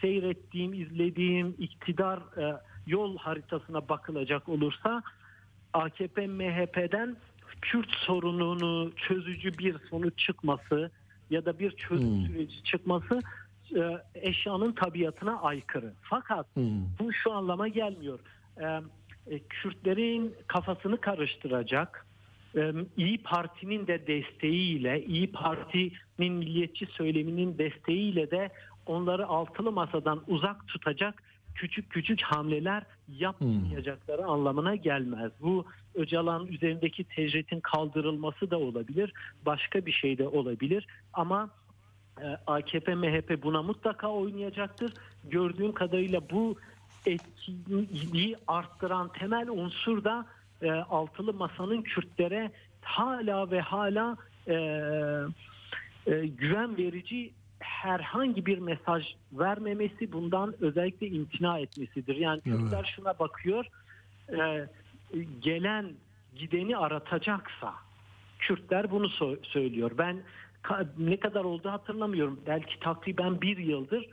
seyrettiğim, izlediğim iktidar e, yol haritasına bakılacak olursa AKP MHP'den Kürt sorununu çözücü bir sonuç çıkması ya da bir çözüm süreci çıkması e, eşyanın tabiatına aykırı. Fakat bu şu anlama gelmiyor. E, e, Kürtlerin kafasını karıştıracak. İyi Parti'nin de desteğiyle, İyi Parti'nin milliyetçi söyleminin desteğiyle de onları altılı masadan uzak tutacak küçük küçük hamleler yapmayacakları anlamına gelmez. Bu Öcalan üzerindeki tecritin kaldırılması da olabilir, başka bir şey de olabilir ama e, AKP MHP buna mutlaka oynayacaktır. Gördüğüm kadarıyla bu etkiliği arttıran temel unsur da e, altılı masanın Kürtlere hala ve hala e, e, güven verici herhangi bir mesaj vermemesi bundan özellikle imtina etmesidir. Yani Evet. Kürtler şuna bakıyor e, gelen gideni aratacaksa Kürtler bunu so- söylüyor. Ben ne kadar oldu hatırlamıyorum. Belki takriben bir yıldır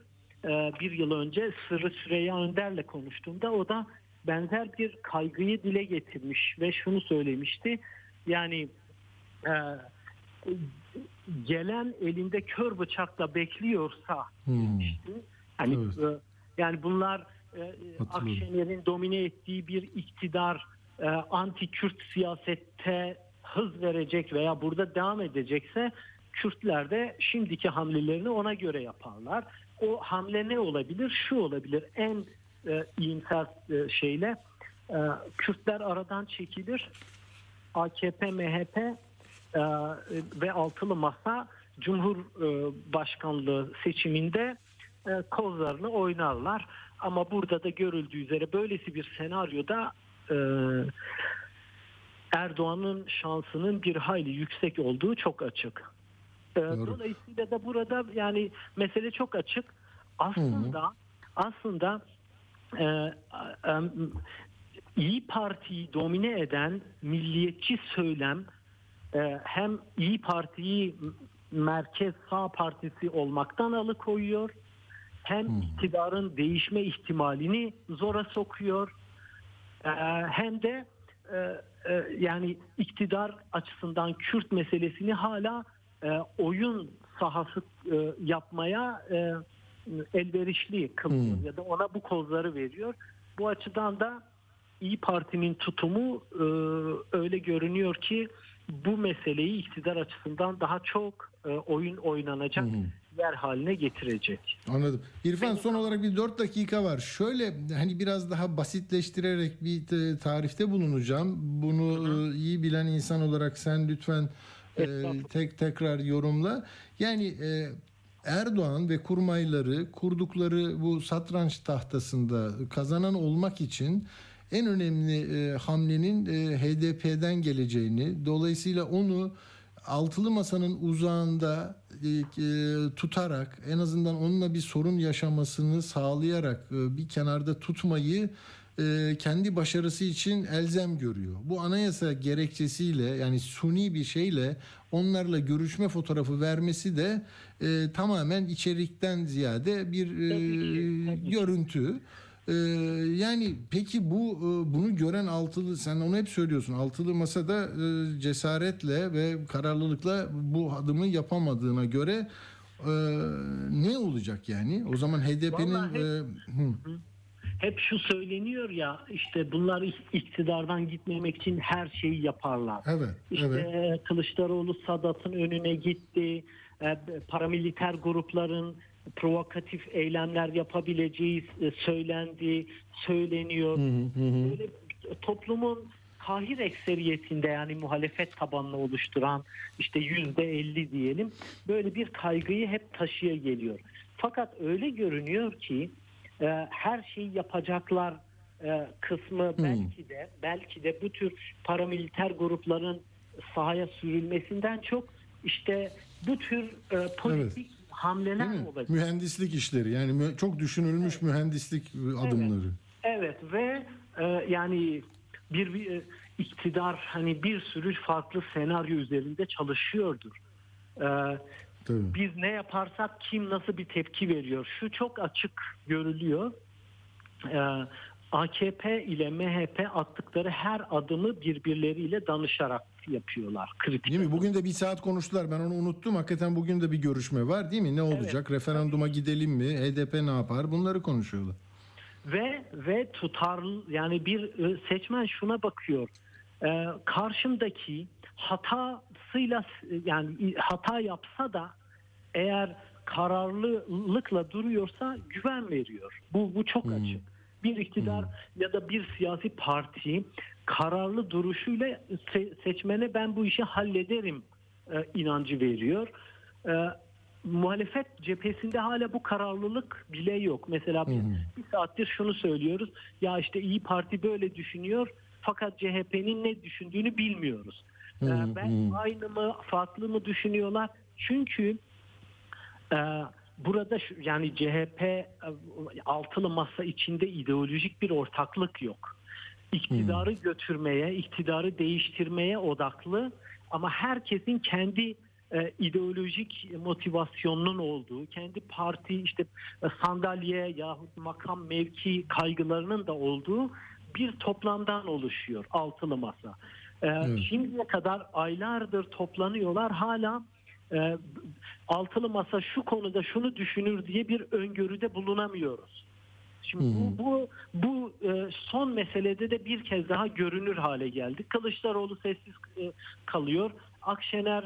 e, bir yıl önce Sırrı Süreyya Önder'le konuştuğumda o da benzer bir kaygıyı dile getirmiş ve şunu söylemişti. Yani e, gelen elinde kör bıçakla bekliyorsa Hmm. hani Evet. e, yani bunlar e. Akşener'in domine ettiği bir iktidar e, anti-Kürt siyasette hız verecek veya burada devam edecekse Kürtler de şimdiki hamlelerini ona göre yaparlar. O hamle ne olabilir? Şu olabilir. En e, iyimser e, şeyle e, Kürtler aradan çekilir. AKP, MHP e, ve altılı masa Cumhurbaşkanlığı seçiminde e, kozlarını oynarlar. Ama burada da görüldüğü üzere böylesi bir senaryoda e, Erdoğan'ın şansının bir hayli yüksek olduğu çok açık. E. Dolayısıyla da burada yani mesele çok açık. Aslında aslında e, e, İyi Parti'yi domine eden milliyetçi söylem e, hem İyi Parti'yi merkez sağ partisi olmaktan alıkoyuyor hem iktidarın değişme ihtimalini zora sokuyor e, hem de e, e, yani iktidar açısından Kürt meselesini hala e, oyun sahası yapmaya elverişli kılıyor ya da ona bu kozları veriyor. Bu açıdan da İyi Parti'nin tutumu öyle görünüyor ki bu meseleyi iktidar açısından daha çok e, oyun oynanacak yer haline getirecek. Anladım. İrfan son olarak bir 4 dakika var. Şöyle hani biraz daha basitleştirerek bir te- tarifte bulunacağım. Bunu e, iyi bilen insan olarak sen lütfen e, tek tekrar yorumla. Yani e, Erdoğan ve kurmayları kurdukları bu satranç tahtasında kazanan olmak için en önemli e, hamlenin e, HDP'den geleceğini, dolayısıyla onu altılı masanın uzağında e, e, tutarak en azından onunla bir sorun yaşamasını sağlayarak e, bir kenarda tutmayı e, kendi başarısı için elzem görüyor. Bu anayasa gerekçesiyle yani suni bir şeyle onlarla görüşme fotoğrafı vermesi de e, tamamen içerikten ziyade bir e, görüntü. Ee, yani peki bu e, bunu gören altılı sen onu hep söylüyorsun altılı masada e, cesaretle ve kararlılıkla bu adımı yapamadığına göre e, ne olacak yani o zaman HDP'nin Vallahi- e, Hep şu söyleniyor ya işte bunlar ik- iktidardan gitmemek için her şeyi yaparlar. evet İşte evet Kılıçdaroğlu Sadat'ın önüne gitti. E, paramiliter grupların provokatif eylemler yapabileceği e, söylendi, söyleniyor. Böyle toplumun kahir ekseriyetinde yani muhalefet tabanını oluşturan işte yüzde elli diyelim böyle bir kaygıyı hep taşıya geliyor. Fakat öyle görünüyor ki e, her şeyi yapacaklar e, kısmı belki de belki de bu tür paramiliter grupların sahaya sürülmesinden çok işte bu tür e, politik hamleler Değil mi? olacak. mühendislik işleri yani çok düşünülmüş mühendislik e, adımları Evet ve e, yani bir, bir e, iktidar hani bir sürü farklı senaryo üzerinde çalışıyordur. E, tabii. biz ne yaparsak kim nasıl bir tepki veriyor? Şu çok açık görülüyor. E, AKP ile MHP attıkları her adımı birbirleriyle danışarak yapıyorlar. Kritik. Değil mi? Bugün de bir saat konuştular. Ben onu unuttum. Hakikaten bugün de bir görüşme var değil mi? Ne olacak? Referanduma gidelim mi? HDP ne yapar? Bunları konuşuyorlar. ve ve tutarlı yani bir e, seçmen şuna bakıyor. E, karşımdaki hatasıyla yani hata yapsa da eğer kararlılıkla duruyorsa güven veriyor. Bu bu çok açık. Bir iktidar ya da bir siyasi parti kararlı duruşuyla se- seçmene ben bu işi hallederim e, inancı veriyor. E, muhalefet cephesinde hala bu kararlılık bile yok. Mesela biz bir saattir şunu söylüyoruz. Ya işte İyi Parti böyle düşünüyor. Fakat CHP'nin ne düşündüğünü bilmiyoruz. Ee, ben aynı mı farklı mı düşünüyorlar? Çünkü e, burada şu, yani CHP e, altılı masa içinde ideolojik bir ortaklık yok. İktidarı götürmeye, iktidarı değiştirmeye odaklı ama herkesin kendi e, ideolojik motivasyonunun olduğu, kendi parti işte e, sandalye yahut makam mevki kaygılarının da olduğu bir toplamdan oluşuyor altılı masa. E, Şimdiye kadar aylardır toplanıyorlar hala e, altılı masa şu konuda şunu düşünür diye bir öngörüde bulunamıyoruz. Şimdi bu bu, bu e, son meselede de bir kez daha görünür hale geldi. Kılıçdaroğlu sessiz e, kalıyor. Akşener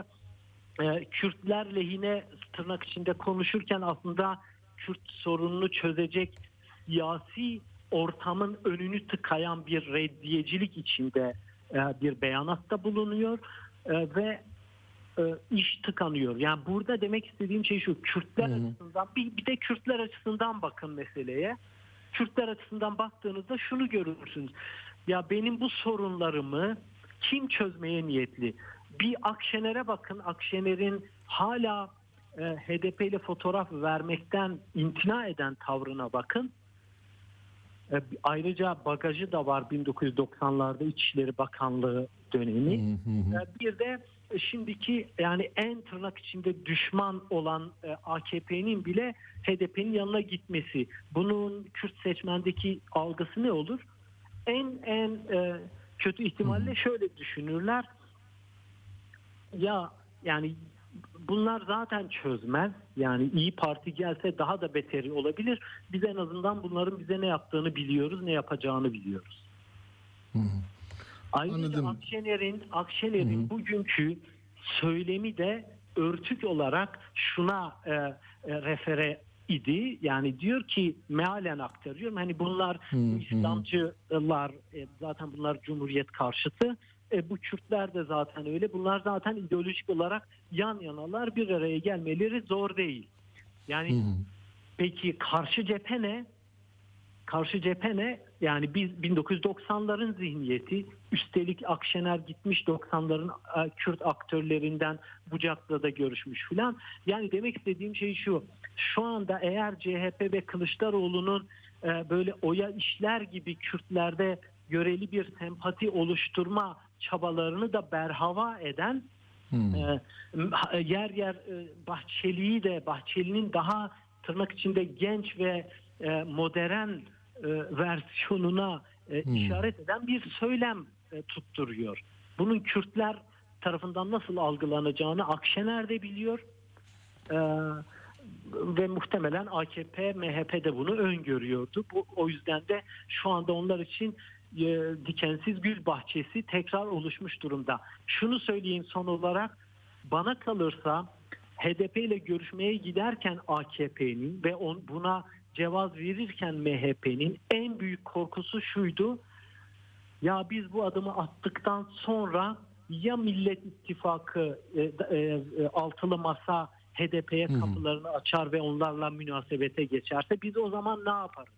e, Kürtler lehine tırnak içinde konuşurken aslında Kürt sorununu çözecek siyasi ortamın önünü tıkayan bir reddiyecilik içinde bir beyanatta bulunuyor ve iş tıkanıyor. Yani burada demek istediğim şey şu Kürtler açısından bir, bir de Kürtler açısından bakın meseleye. Kürtler açısından baktığınızda şunu görürsünüz. Ya benim bu sorunlarımı kim çözmeye niyetli? Bir Akşener'e bakın. Akşener'in hala e, HDP ile fotoğraf vermekten imtina eden tavrına bakın. E, ayrıca bagajı da var 1990'larda İçişleri Bakanlığı dönemi. E, bir de şimdiki yani en tırnak içinde düşman olan e, AKP'nin bile HDP'nin yanına gitmesi. Bunun Kürt seçmendeki algısı ne olur? En en e, kötü ihtimalle şöyle düşünürler. Ya yani bunlar zaten çözmez. Yani iyi Parti gelse daha da beteri olabilir. Biz en azından bunların bize ne yaptığını biliyoruz, ne yapacağını biliyoruz. Ayrıca Anladım. Akşener'in Akşener'in bugünkü söylemi de örtük olarak şuna e, e, refere idi. Yani diyor ki mealen aktarıyorum. Hani bunlar İslamcılar e, zaten bunlar Cumhuriyet karşıtı. E, bu Kürtler de zaten öyle. Bunlar zaten ideolojik olarak yan yanalar bir araya gelmeleri zor değil. Yani peki karşı cephe ne? Karşı cephe ne? Yani biz 1990'ların zihniyeti üstelik Akşener gitmiş 90'ların e, Kürt aktörlerinden Bucak'la da görüşmüş filan. Yani demek istediğim şey şu. Şu anda eğer CHP ve Kılıçdaroğlu'nun e, böyle oya işler gibi Kürtlerde göreli bir sempati oluşturma çabalarını da berhava eden e, yer yer Bahçeli'yi de Bahçeli'nin daha tırnak içinde genç ve modern e, versiyonuna e, işaret eden bir söylem e, tutturuyor. Bunun Kürtler tarafından nasıl algılanacağını Akşener de biliyor. E, ve muhtemelen AKP, MHP de bunu öngörüyordu. Bu, o yüzden de şu anda onlar için e, dikensiz gül bahçesi tekrar oluşmuş durumda. Şunu söyleyeyim son olarak bana kalırsa HDP ile görüşmeye giderken AKP'nin ve on, buna cevaz verirken MHP'nin en büyük korkusu şuydu. Ya biz bu adımı attıktan sonra ya Millet İttifakı e, e, e, altılı masa HDP'ye kapılarını açar ve onlarla münasebete geçerse biz o zaman ne yaparız?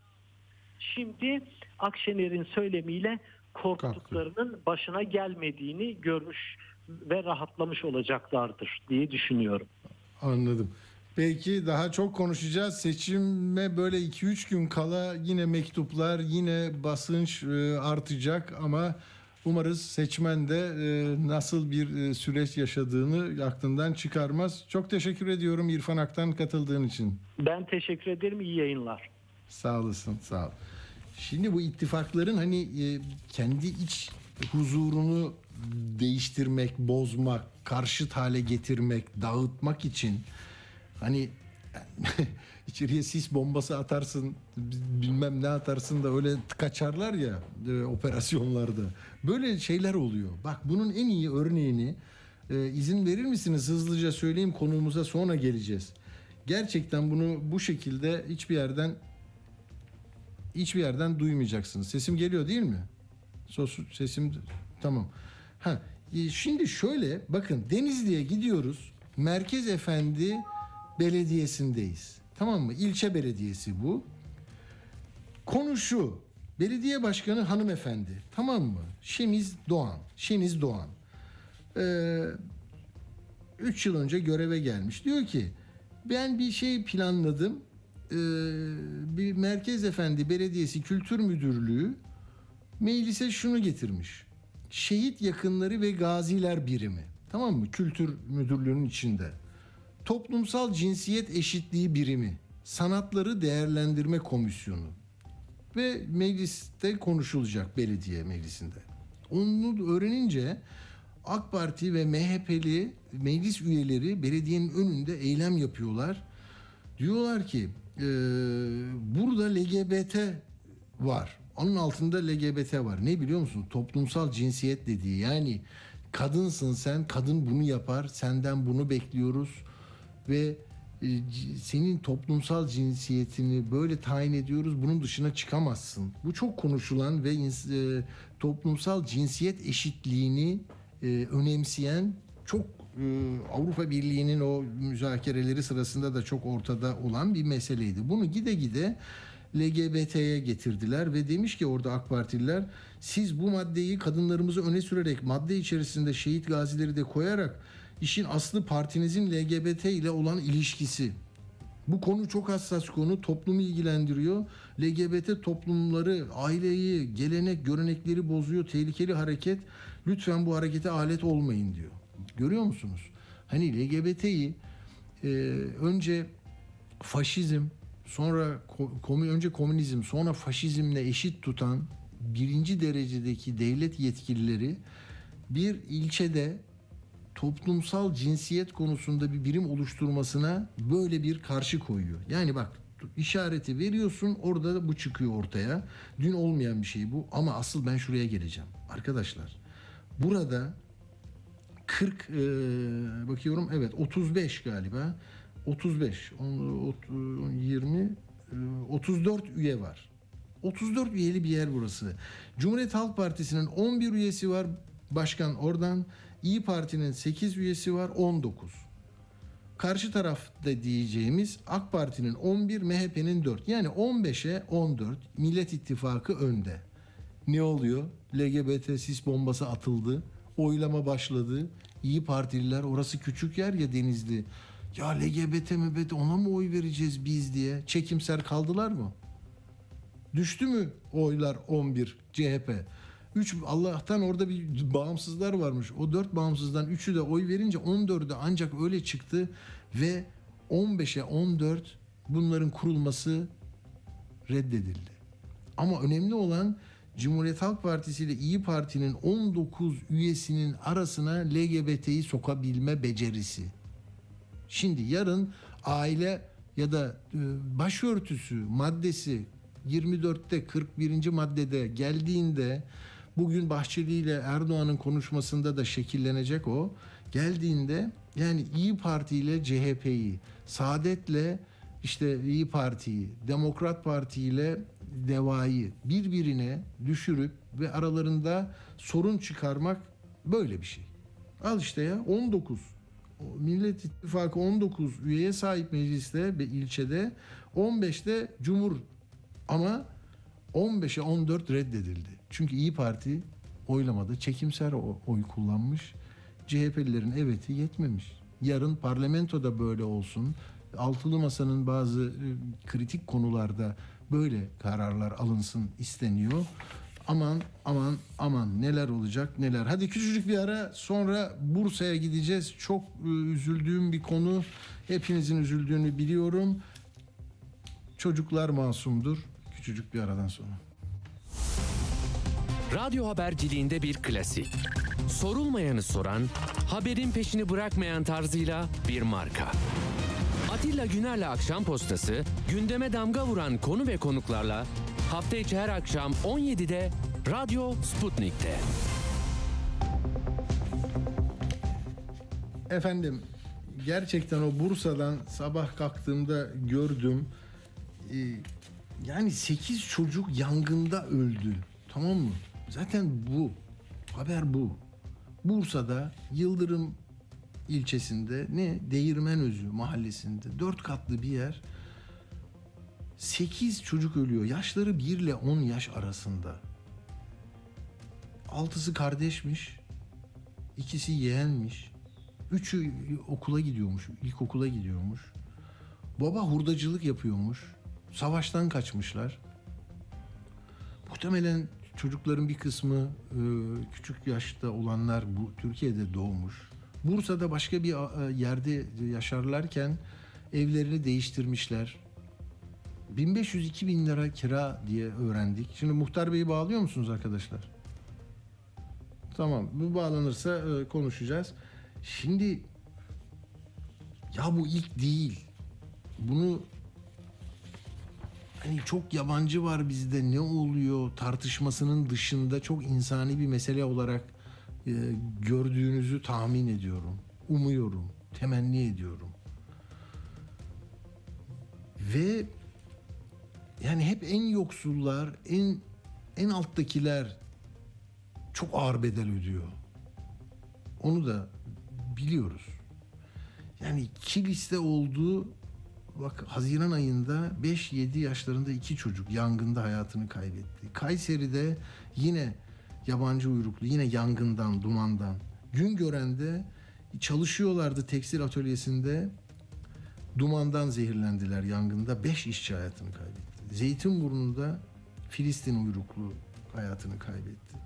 Şimdi Akşener'in söylemiyle korktuklarının başına gelmediğini görmüş ve rahatlamış olacaklardır diye düşünüyorum. Anladım. Belki daha çok konuşacağız. Seçime böyle 2-3 gün kala yine mektuplar, yine basınç e, artacak ama umarız seçmen de e, nasıl bir e, süreç yaşadığını aklından çıkarmaz. Çok teşekkür ediyorum İrfan Aktan katıldığın için. Ben teşekkür ederim. İyi yayınlar. Sağ olasın, sağ ol. Şimdi bu ittifakların hani kendi iç huzurunu değiştirmek, bozmak, karşıt hale getirmek, dağıtmak için hani içeriye sis bombası atarsın, bilmem ne atarsın da öyle kaçarlar ya e, operasyonlarda. Böyle şeyler oluyor. Bak bunun en iyi örneğini e, izin verir misiniz hızlıca söyleyeyim konuğumuza sonra geleceğiz. Gerçekten bunu bu şekilde hiçbir yerden hiçbir yerden duymayacaksınız. Sesim geliyor değil mi? Sesim tamam. Ha, e, şimdi şöyle bakın Denizli'ye gidiyoruz. Merkez Efendi Belediyesi'ndeyiz. Tamam mı? İlçe belediyesi bu. Konu şu. Belediye başkanı hanımefendi. Tamam mı? Şeniz Doğan. Şeniz Doğan. Ee, 3 yıl önce göreve gelmiş. Diyor ki ben bir şey planladım. Ee, bir Merkez Efendi Belediyesi Kültür Müdürlüğü meclise şunu getirmiş. Şehit yakınları ve gaziler birimi. Tamam mı? Kültür Müdürlüğü'nün içinde. Toplumsal cinsiyet eşitliği birimi. Sanatları değerlendirme komisyonu. Ve mecliste konuşulacak belediye meclisinde. Onu öğrenince AK Parti ve MHP'li meclis üyeleri belediyenin önünde eylem yapıyorlar. Diyorlar ki e, burada LGBT var. Onun altında LGBT var. Ne biliyor musun? Toplumsal cinsiyet dediği. Yani kadınsın sen, kadın bunu yapar, senden bunu bekliyoruz ve e, senin toplumsal cinsiyetini böyle tayin ediyoruz. Bunun dışına çıkamazsın. Bu çok konuşulan ve e, toplumsal cinsiyet eşitliğini e, önemseyen çok Avrupa Birliği'nin o müzakereleri sırasında da çok ortada olan bir meseleydi. Bunu gide gide LGBT'ye getirdiler ve demiş ki orada AK Partililer siz bu maddeyi kadınlarımızı öne sürerek madde içerisinde şehit gazileri de koyarak işin aslı partinizin LGBT ile olan ilişkisi. Bu konu çok hassas konu. Toplumu ilgilendiriyor. LGBT toplumları, aileyi, gelenek, görenekleri bozuyor. Tehlikeli hareket. Lütfen bu harekete alet olmayın diyor. Görüyor musunuz? Hani LGBT'yi e, önce faşizm, sonra ko- komü- önce komünizm, sonra faşizmle eşit tutan birinci derecedeki devlet yetkilileri bir ilçede toplumsal cinsiyet konusunda bir birim oluşturmasına böyle bir karşı koyuyor. Yani bak işareti veriyorsun orada da bu çıkıyor ortaya. Dün olmayan bir şey bu ama asıl ben şuraya geleceğim. Arkadaşlar burada 40 e, bakıyorum evet 35 galiba 35 on- ot- 20 e, 34 üye var. 34 üyeli bir yer burası. Cumhuriyet Halk Partisi'nin 11 üyesi var. Başkan oradan. İyi Parti'nin 8 üyesi var. 19. Karşı tarafta diyeceğimiz AK Parti'nin 11, MHP'nin 4. Yani 15'e 14. Millet İttifakı önde. Ne oluyor? LGBT sis bombası atıldı. Oylama başladı. İyi Partililer orası küçük yer ya Denizli. Ya LGBT mübet ona mı oy vereceğiz biz diye çekimser kaldılar mı? Düştü mü oylar 11 CHP? 3 Allah'tan orada bir bağımsızlar varmış. O 4 bağımsızdan 3'ü de oy verince 14'ü ancak öyle çıktı ve 15'e 14 bunların kurulması reddedildi. Ama önemli olan Cumhuriyet Halk Partisi ile İyi Parti'nin 19 üyesinin arasına LGBT'yi sokabilme becerisi. Şimdi yarın aile ya da e, başörtüsü maddesi 24'te 41. maddede geldiğinde bugün Bahçeli ile Erdoğan'ın konuşmasında da şekillenecek o. Geldiğinde yani İyi Parti ile CHP'yi, Saadet'le işte İyi Parti'yi, Demokrat Parti ile Deva'yı birbirine düşürüp ve aralarında sorun çıkarmak böyle bir şey. Al işte ya 19 o Millet İttifakı 19 üyeye sahip mecliste ve ilçede 15'te Cumhur ama 15'e 14 reddedildi. Çünkü İyi Parti oylamada çekimser oy kullanmış. CHP'lilerin eveti yetmemiş. Yarın parlamentoda böyle olsun. Altılı Masa'nın bazı e, kritik konularda böyle kararlar alınsın isteniyor. Aman aman aman neler olacak neler. Hadi küçücük bir ara sonra Bursa'ya gideceğiz. Çok e, üzüldüğüm bir konu. Hepinizin üzüldüğünü biliyorum. Çocuklar masumdur. Küçücük bir aradan sonra. Radyo haberciliğinde bir klasik. Sorulmayanı soran, haberin peşini bırakmayan tarzıyla bir marka. Atilla Güner'le Akşam Postası, gündeme damga vuran konu ve konuklarla hafta içi her akşam 17'de Radyo Sputnik'te. Efendim gerçekten o Bursa'dan sabah kalktığımda gördüm. Ee, yani 8 çocuk yangında öldü. Tamam mı? Zaten bu. Haber bu. Bursa'da Yıldırım ilçesinde ne Değirmenözü mahallesinde dört katlı bir yer 8 çocuk ölüyor. Yaşları 1 ile 10 yaş arasında. Altısı kardeşmiş. ikisi yeğenmiş. Üçü okula gidiyormuş. ilkokula gidiyormuş. Baba hurdacılık yapıyormuş. Savaştan kaçmışlar. Muhtemelen çocukların bir kısmı e, küçük yaşta olanlar bu Türkiye'de doğmuş. Bursa'da başka bir e, yerde yaşarlarken evlerini değiştirmişler. 1500-2000 lira kira diye öğrendik. Şimdi Muhtar Bey'i bağlıyor musunuz arkadaşlar? Tamam bu bağlanırsa e, konuşacağız. Şimdi ya bu ilk değil. Bunu hani çok yabancı var bizde ne oluyor tartışmasının dışında çok insani bir mesele olarak e, gördüğünüzü tahmin ediyorum. Umuyorum, temenni ediyorum. Ve yani hep en yoksullar, en en alttakiler çok ağır bedel ödüyor. Onu da biliyoruz. Yani kiliste olduğu bak Haziran ayında 5-7 yaşlarında iki çocuk yangında hayatını kaybetti. Kayseri'de yine yabancı uyruklu yine yangından, dumandan. Güngören'de çalışıyorlardı tekstil atölyesinde dumandan zehirlendiler yangında. 5 işçi hayatını kaybetti. Zeytinburnu'nda Filistin uyruklu hayatını kaybetti.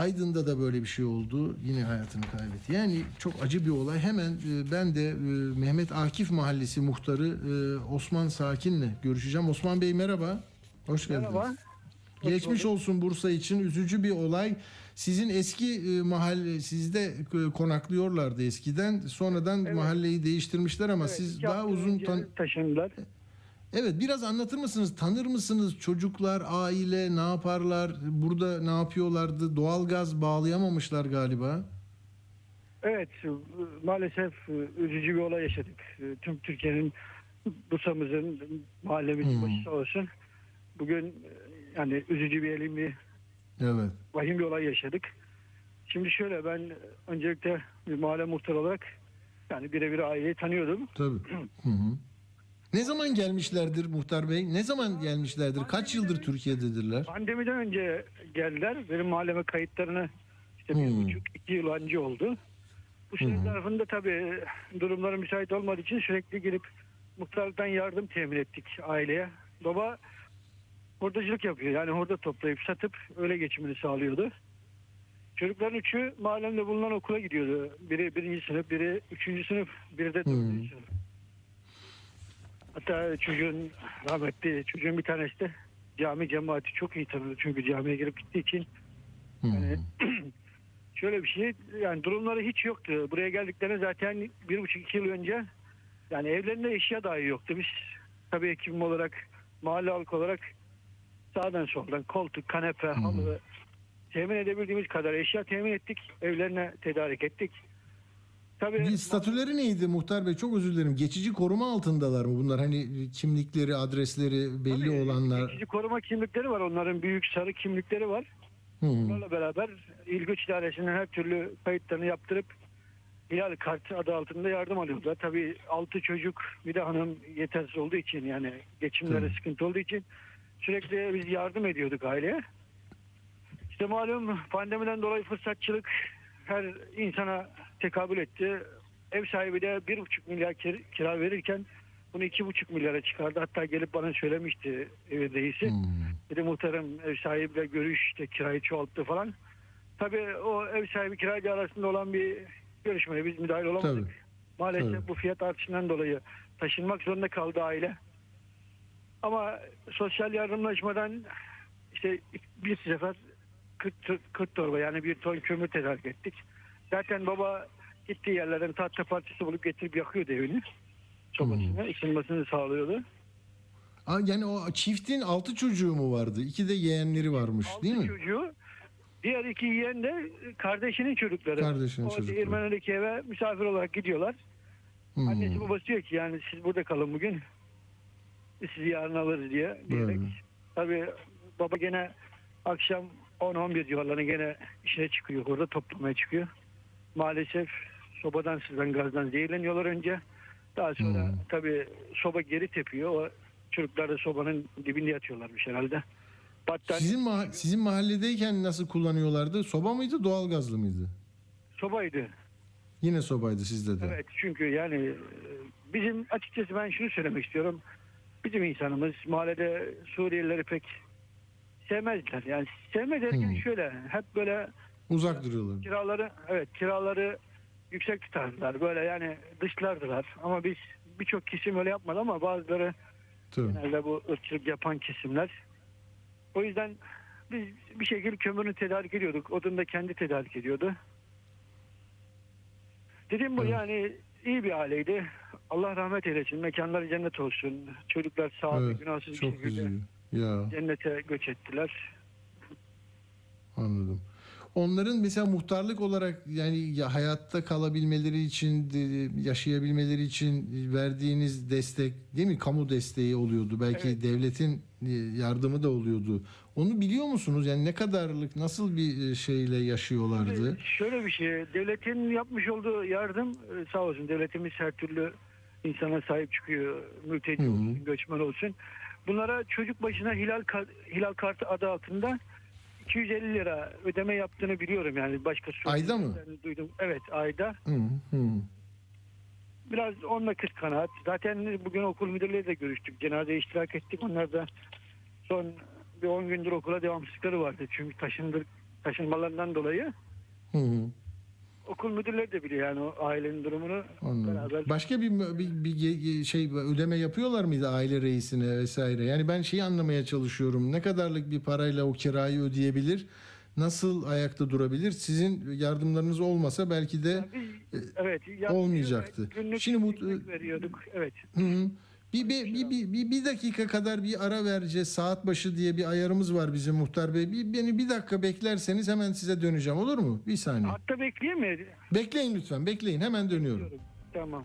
Aydın'da da böyle bir şey oldu. Yine hayatını kaybetti. Yani çok acı bir olay. Hemen e, ben de e, Mehmet Akif Mahallesi muhtarı e, Osman Sakin'le görüşeceğim. Osman Bey merhaba. Hoş geldiniz. Merhaba. Geçmiş olsun Bursa için üzücü bir olay. Sizin eski mahalle sizde konaklıyorlardı eskiden. Sonradan mahalleyi değiştirmişler ama Evet, siz daha uzun tan- taşındılar. Evet biraz anlatır mısınız? Tanır mısınız? Çocuklar, aile ne yaparlar? Burada ne yapıyorlardı? Doğalgaz bağlayamamışlar galiba. Evet maalesef e, üzücü bir olay yaşadık. E, Tüm Türkiye'nin Bursa'mızın mahallemizin Hmm. başı sağ olsun. Bugün e, yani üzücü bir elim bir Evet. vahim bir olay yaşadık. Şimdi şöyle ben öncelikle bir mahalle muhtarı olarak yani birebir aileyi tanıyordum. Tabii. Hı hı. Ne zaman gelmişlerdir Muhtar Bey? Ne zaman gelmişlerdir? Kaç yıldır Türkiye'dedirler? Pandemiden önce geldiler. Benim mahalleme kayıtlarını işte bir Hmm. buçuk iki yıl önce oldu. Bu süre Hmm. zarfında tabii durumları müsait olmadığı için sürekli gelip muhtarlıktan yardım temin ettik aileye. Baba hurdacılık yapıyor. Yani hurda toplayıp satıp öyle geçimini sağlıyordu. Çocukların üçü mahallemde bulunan okula gidiyordu. Biri birinci sınıf, biri üçüncü sınıf, biri de dördüncü Hmm. sınıf. Hatta çocuğun rahmetli çocuğun bir tanesi de cami cemaati çok iyi tanıdı. Çünkü camiye girip gittiği için Hı. yani şöyle bir şey yani durumları hiç yoktu. Buraya geldiklerinde zaten bir buçuk iki yıl önce yani evlerinde eşya dahi yoktu. Biz tabii ekibim olarak mahalle halkı olarak sağdan soldan koltuk, kanepe, halı temin edebildiğimiz kadar eşya temin ettik. Evlerine tedarik ettik. Tabii Bir statüleri neydi Muhtar Bey? Çok özür dilerim. Geçici koruma altındalar mı bunlar? Hani kimlikleri, adresleri belli Tabii, olanlar. Geçici koruma kimlikleri var. Onların büyük sarı kimlikleri var. Hı. Bunlarla beraber İl Güç İdaresi'nin her türlü kayıtlarını yaptırıp Hilal Kart adı altında yardım alıyorlar. Tabii altı çocuk bir de hanım yetersiz olduğu için yani geçimleri Tabii. sıkıntı olduğu için sürekli biz yardım ediyorduk aileye. İşte malum pandemiden dolayı fırsatçılık her insana tekabül etti. Ev sahibi de bir buçuk milyar kir- kira verirken bunu iki buçuk milyara çıkardı. Hatta gelip bana söylemişti ev reisi. Hmm. Bir de muhtarım ev sahibiyle görüş işte kirayı çoğalttı falan. Tabii o ev sahibi kiracı arasında olan bir görüşmeye biz müdahil olamadık. Tabii. Maalesef Tabii. bu fiyat artışından dolayı taşınmak zorunda kaldı aile. Ama sosyal yardımlaşmadan işte bir sefer 40, tır- 40 torba yani bir ton kömür tedarik ettik. Zaten baba gittiği yerlerden tahta parçası bulup getirip yakıyordu evini. Sobasını, ısınmasını sağlıyordu. Aa, yani o çiftin altı çocuğu mu vardı? İki de yeğenleri varmış Altı değil mi? çocuğu. Diğer iki yeğen de kardeşinin çocukları. Kardeşinin o çocukları. Değirmen'deki eve misafir olarak gidiyorlar. Hmm. Annesi babası diyor ki yani siz burada kalın bugün. Sizi yarın alırız diye. Diyerek. Tabii baba gene akşam 10-11 civarlarına gene işe çıkıyor. Orada toplamaya çıkıyor. Maalesef sobadan sızan gazdan zehirleniyorlar önce. Daha sonra Hmm. tabii soba geri tepiyor. O çocuklar da sobanın dibinde yatıyorlarmış herhalde. Battaniye Sizin ma- sizin mahalledeyken nasıl kullanıyorlardı? Soba mıydı, doğalgazlı mıydı? sobaydı. Yine sobaydı sizde de. Evet çünkü yani e, bizim açıkçası ben şunu söylemek istiyorum. Bizim insanımız mahallede Suriyelileri pek sevmezler. Yani sevmez derken Hmm. şöyle hep böyle Uzak duruyorlar. kiraları evet kiraları yüksek tutardılar. Böyle yani dışlardılar. Ama biz birçok kesim öyle yapmadı ama bazıları Tabii. genelde bu ırkçılık yapan kesimler. O yüzden biz bir şekilde kömürünü tedarik ediyorduk. Odunu da kendi tedarik ediyordu. Dediğim bu Evet. yani iyi bir aileydi. Allah rahmet eylesin. Mekanları cennet olsun. Çocuklar sağlıklı Evet, günahsız bir şekilde üzücü. Ya cennete göç ettiler. anladım. Onların mesela muhtarlık olarak yani ya hayatta kalabilmeleri için, yaşayabilmeleri için verdiğiniz destek değil mi? Kamu desteği oluyordu. Belki Evet. devletin e, yardımı da oluyordu. Onu biliyor musunuz? Yani ne kadarlık, nasıl bir e, şeyle yaşıyorlardı? Şöyle bir şey, devletin yapmış olduğu yardım e, sağ olsun devletimiz her türlü insana sahip çıkıyor. Mülteci olsun, göçmen olsun. Bunlara çocuk başına hilal hilal kartı adı altında 250 lira ödeme yaptığını biliyorum yani başka Ayda mı? Duydum. Evet ayda. Hı, hı. Biraz onunla kız kanaat. Zaten bugün okul müdürleriyle de görüştük. Cenazeye iştirak ettik. Onlar da son bir 10 gündür okula devamsızlıkları vardı. Çünkü taşındır, taşınmalarından dolayı. Hı hı. Okul müdürleri de biliyor yani o ailenin durumunu. Anladım. Beraber Başka bir, bir, bir şey ödeme yapıyorlar mıydı aile reisine vesaire? Yani ben şeyi anlamaya çalışıyorum. Ne kadarlık bir parayla o kirayı ödeyebilir? Nasıl ayakta durabilir? Sizin yardımlarınız olmasa belki de Biz, evet. yardımcı olmayacaktı. Günlük Şimdi bu- ekmek veriyorduk. Evet. Hı hı. Bir, bir, bir, bir, bir, bir dakika kadar bir ara vereceğiz. Saat başı diye bir ayarımız var bizim muhtar bey. Bir, beni bir dakika beklerseniz hemen size döneceğim olur mu? Bir saniye. Hatta bekleyeyim mi? Bekleyin lütfen bekleyin hemen dönüyorum. Tamam.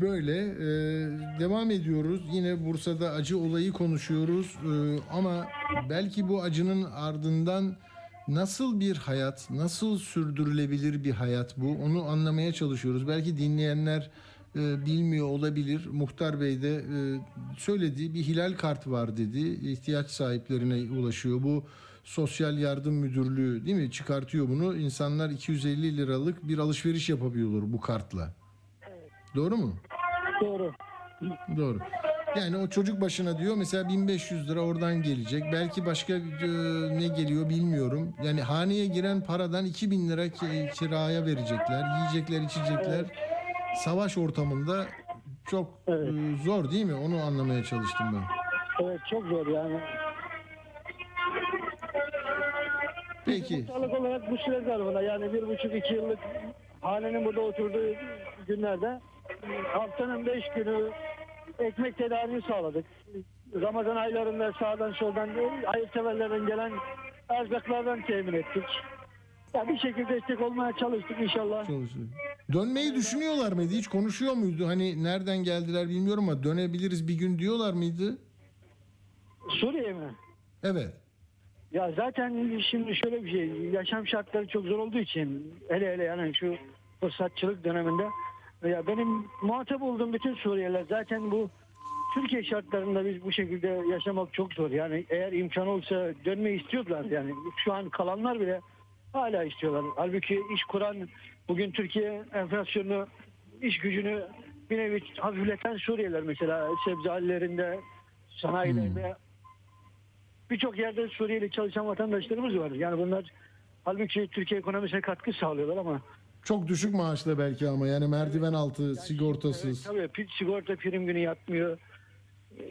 Böyle e, devam ediyoruz. Yine Bursa'da acı olayı konuşuyoruz. E, ama belki bu acının ardından nasıl bir hayat, nasıl sürdürülebilir bir hayat bu? Onu anlamaya çalışıyoruz. Belki dinleyenler e, bilmiyor olabilir. Muhtar Bey de e, söylediği bir hilal kart var dedi. İhtiyaç sahiplerine ulaşıyor. Bu Sosyal Yardım Müdürlüğü değil mi? Çıkartıyor bunu. İnsanlar 250 liralık bir alışveriş yapabiliyorlar bu kartla. Doğru mu? Doğru. Doğru. Yani o çocuk başına diyor mesela 1500 lira oradan gelecek. Belki başka e, ne geliyor bilmiyorum. Yani haneye giren paradan 2000 lira ki- kiraya verecekler. Yiyecekler, içecekler. Savaş ortamında çok Evet. e, zor değil mi? Onu anlamaya çalıştım ben. Evet çok zor yani. Peki. Muhtarlık olarak bu süre zarfında yani bir buçuk iki yıllık hanenin burada oturduğu günlerde haftanın beş günü ekmek tedariği sağladık. Ramazan aylarında sağdan soldan hayırseverlerden gelen erzaklardan temin ettik. Ya bir şekilde destek olmaya çalıştık inşallah. Çalışıyor. Dönmeyi düşünüyorlar mıydı? Hiç konuşuyor muydu? Hani nereden geldiler bilmiyorum ama dönebiliriz bir gün diyorlar mıydı? Suriye mi? Evet. Ya zaten şimdi şöyle bir şey, yaşam şartları çok zor olduğu için hele hele yani şu fırsatçılık döneminde ya benim muhatap olduğum bütün Suriyeliler zaten bu Türkiye şartlarında biz bu şekilde yaşamak çok zor. Yani eğer imkan olsa dönmeyi istiyorlar yani şu an kalanlar bile hala istiyorlar. Halbuki iş kuran bugün Türkiye enflasyonu iş gücünü bir nevi hafifleten Suriyeliler mesela sebze hallerinde sanayilerde birçok yerde Suriyeli çalışan vatandaşlarımız var. Yani bunlar halbuki Türkiye ekonomisine katkı sağlıyorlar ama Çok düşük maaşla belki ama yani merdiven altı, sigortasız. tabii sigorta prim günü yatmıyor. Ee,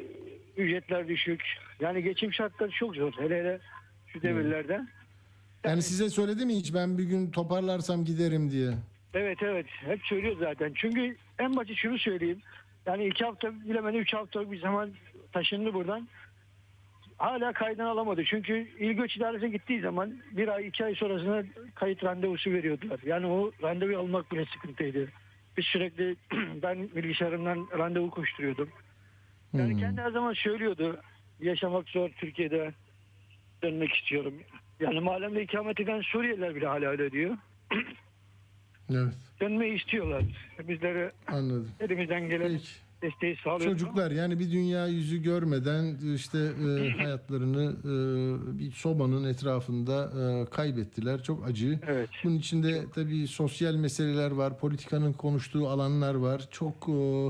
Ücretler düşük. Yani geçim şartları çok zor. Hele hele şu devirlerde. Yani size söyledi mi hiç ben bir gün toparlarsam giderim diye? Evet evet hep söylüyor zaten. Çünkü en basit şunu söyleyeyim. Yani iki hafta bilemedi üç hafta bir zaman taşındı buradan. Hala kaydını alamadı. Çünkü İl Göç İdaresi'ne gittiği zaman bir ay iki ay sonrasında kayıt randevusu veriyordular. Yani o randevu almak bile sıkıntıydı. Biz sürekli ben bilgisayarımdan randevu koşturuyordum. Yani Hmm. kendi her zaman söylüyordu. Yaşamak zor Türkiye'de. Dönmek istiyorum. Yani mahallemde ikamet eden Suriyeliler bile hala öyle diyor. Evet dönmeyi istiyorlar. Bizlere anladım. elimizden gelen Peki. Desteği sağlıyoruz. Çocuklar yani bir dünya yüzü görmeden işte e, hayatlarını e, bir sobanın etrafında e, kaybettiler. Çok acı. Evet. Bunun içinde tabii sosyal meseleler var, politikanın konuştuğu alanlar var. Çok e,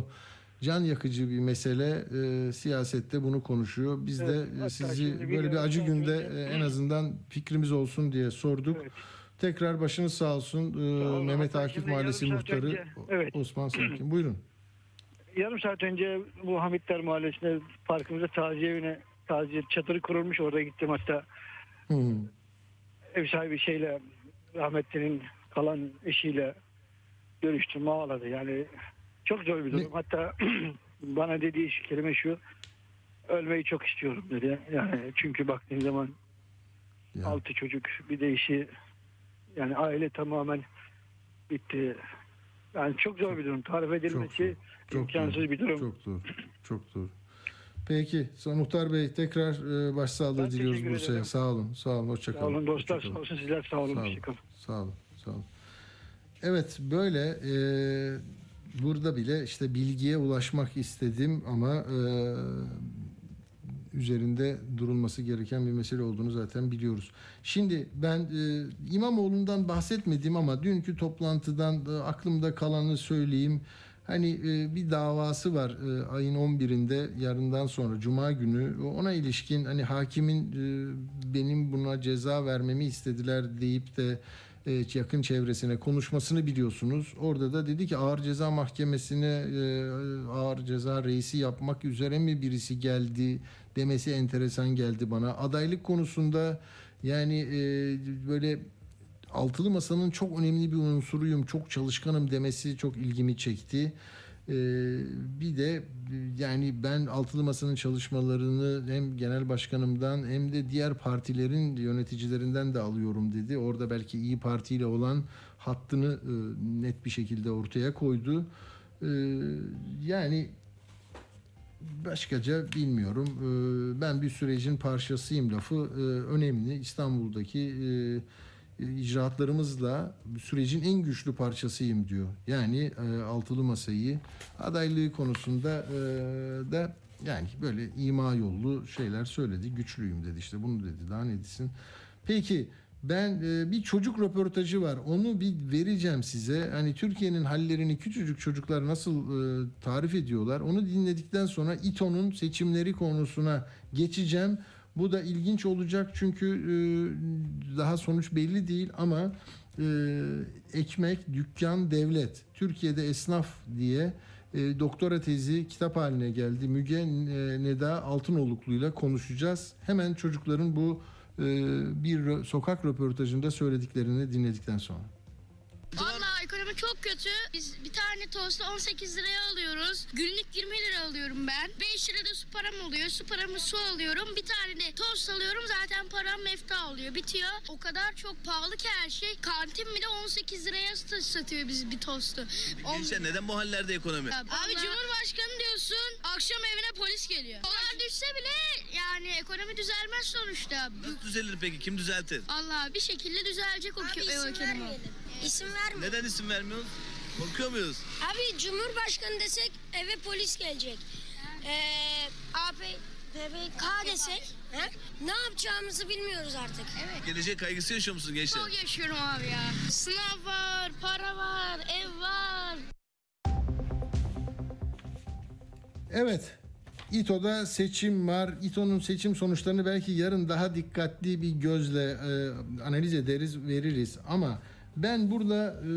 can yakıcı bir mesele. E, siyasette bunu konuşuyor. Biz Evet, de sizi bir böyle bir acı günde önce- en azından fikrimiz olsun diye sorduk. Evet. Tekrar başınız sağ olsun. E, olun. Mehmet Akif Mahallesi Muhtarı evet. Osman Sakin. Buyurun. Yarım saat önce bu Hamitler Mahallesi'nde parkımızda taziye evine taziye çadırı kurulmuş. Orada gittim hatta Hı. ev sahibi şeyle rahmetlinin kalan eşiyle görüştüm ağladı. Yani çok zor bir durum. Ne- Hatta bana dediği kelime şu ölmeyi çok istiyorum dedi. Yani çünkü baktığın zaman Ya. altı çocuk bir de eşi yani aile tamamen bitti. Yani çok zor bir durum. Tarif edilmesi Çok imkansız doğru, bir durum. Çok doğru. Çok doğru. Peki. Muhtar Bey tekrar e, başsağlığı Ben diliyoruz Bursa'ya. Sağ olun. Sağ olun. Hoşça Sağ olun dostlar Hoşça sağ olsun sizler sağ olun. Sağ olun. Hoşçakalın. Sağ olun. Sağ olun. Evet böyle e, burada bile işte bilgiye ulaşmak istedim ama e, üzerinde durulması gereken bir mesele olduğunu zaten biliyoruz. Şimdi ben e, İmamoğlu'ndan bahsetmedim ama dünkü toplantıdan da aklımda kalanı söyleyeyim. Hani e, bir davası var e, ayın 11'inde yarından sonra cuma günü ona ilişkin hani hakimin e, benim buna ceza vermemi istediler deyip de e, yakın çevresine konuşmasını biliyorsunuz. Orada da dedi ki ağır ceza mahkemesine ağır ceza reisi yapmak üzere mi birisi geldi demesi enteresan geldi bana. Adaylık konusunda yani böyle altılı masanın çok önemli bir unsuruyum, çok çalışkanım demesi çok ilgimi çekti. Ee, bir de yani ben altılı masanın çalışmalarını hem genel başkanımdan hem de diğer partilerin yöneticilerinden de alıyorum dedi. Orada belki iyi Parti ile olan hattını e, net bir şekilde ortaya koydu. Ee, yani başkaca bilmiyorum. Ee, Ben bir sürecin parçasıyım lafı e, önemli. İstanbul'daki e, icraatlarımızla sürecin en güçlü parçasıyım diyor. Yani e, altılı masayı adaylığı konusunda e, da yani böyle ima yollu şeyler söyledi. Güçlüyüm dedi işte bunu dedi. Daha ne desin? Peki ben e, bir çocuk röportajı var. Onu bir vereceğim size. Hani Türkiye'nin hallerini küçücük çocuklar nasıl e, tarif ediyorlar. Onu dinledikten sonra İTO'nun seçimleri konusuna geçeceğim. Bu da ilginç olacak çünkü e, daha sonuç belli değil ama e, ekmek, dükkan, devlet. Türkiye'de esnaf diye e, doktora tezi kitap haline geldi. Müge e, Neda Altınoluklu'yla konuşacağız. Hemen çocukların bu e, bir sokak röportajında söylediklerini dinledikten sonra. Vallahi ekonomi çok kötü. Biz bir tane tostu 18 liraya alıyoruz. Günlük 20 lira alıyorum ben. 5 lirada su param oluyor. Su paramı su alıyorum. Bir tane de tost alıyorum. Zaten param mefta oluyor. Bitiyor. O kadar çok pahalı ki her şey. Kantin bile 18 liraya sat- satıyor biz bir tostu. Gençler neden bu hallerde ekonomi? Abi Cumhurbaşkanı diyorsun. Akşam evine polis geliyor. Dolar düşse bile yani ekonomi düzelmez sonuçta. Nasıl düzelir peki? Kim düzeltir? Allah bir şekilde düzelecek o, Abi o isim ekonomi. vermeyelim. İsim verme. Neden isim vermiyoruz? Korkuyor muyuz? Abi Cumhurbaşkanı desek eve polis gelecek. Ee, AP, PPK desek he? ne yapacağımızı bilmiyoruz artık. Evet. Gelecek kaygısı yaşıyor musun gençler? Çok yaşıyorum abi ya. Sınav var, para var, ev var. Evet. İTO'da seçim var. İTO'nun seçim sonuçlarını belki yarın daha dikkatli bir gözle e, analiz ederiz, veririz. Ama ben burada e,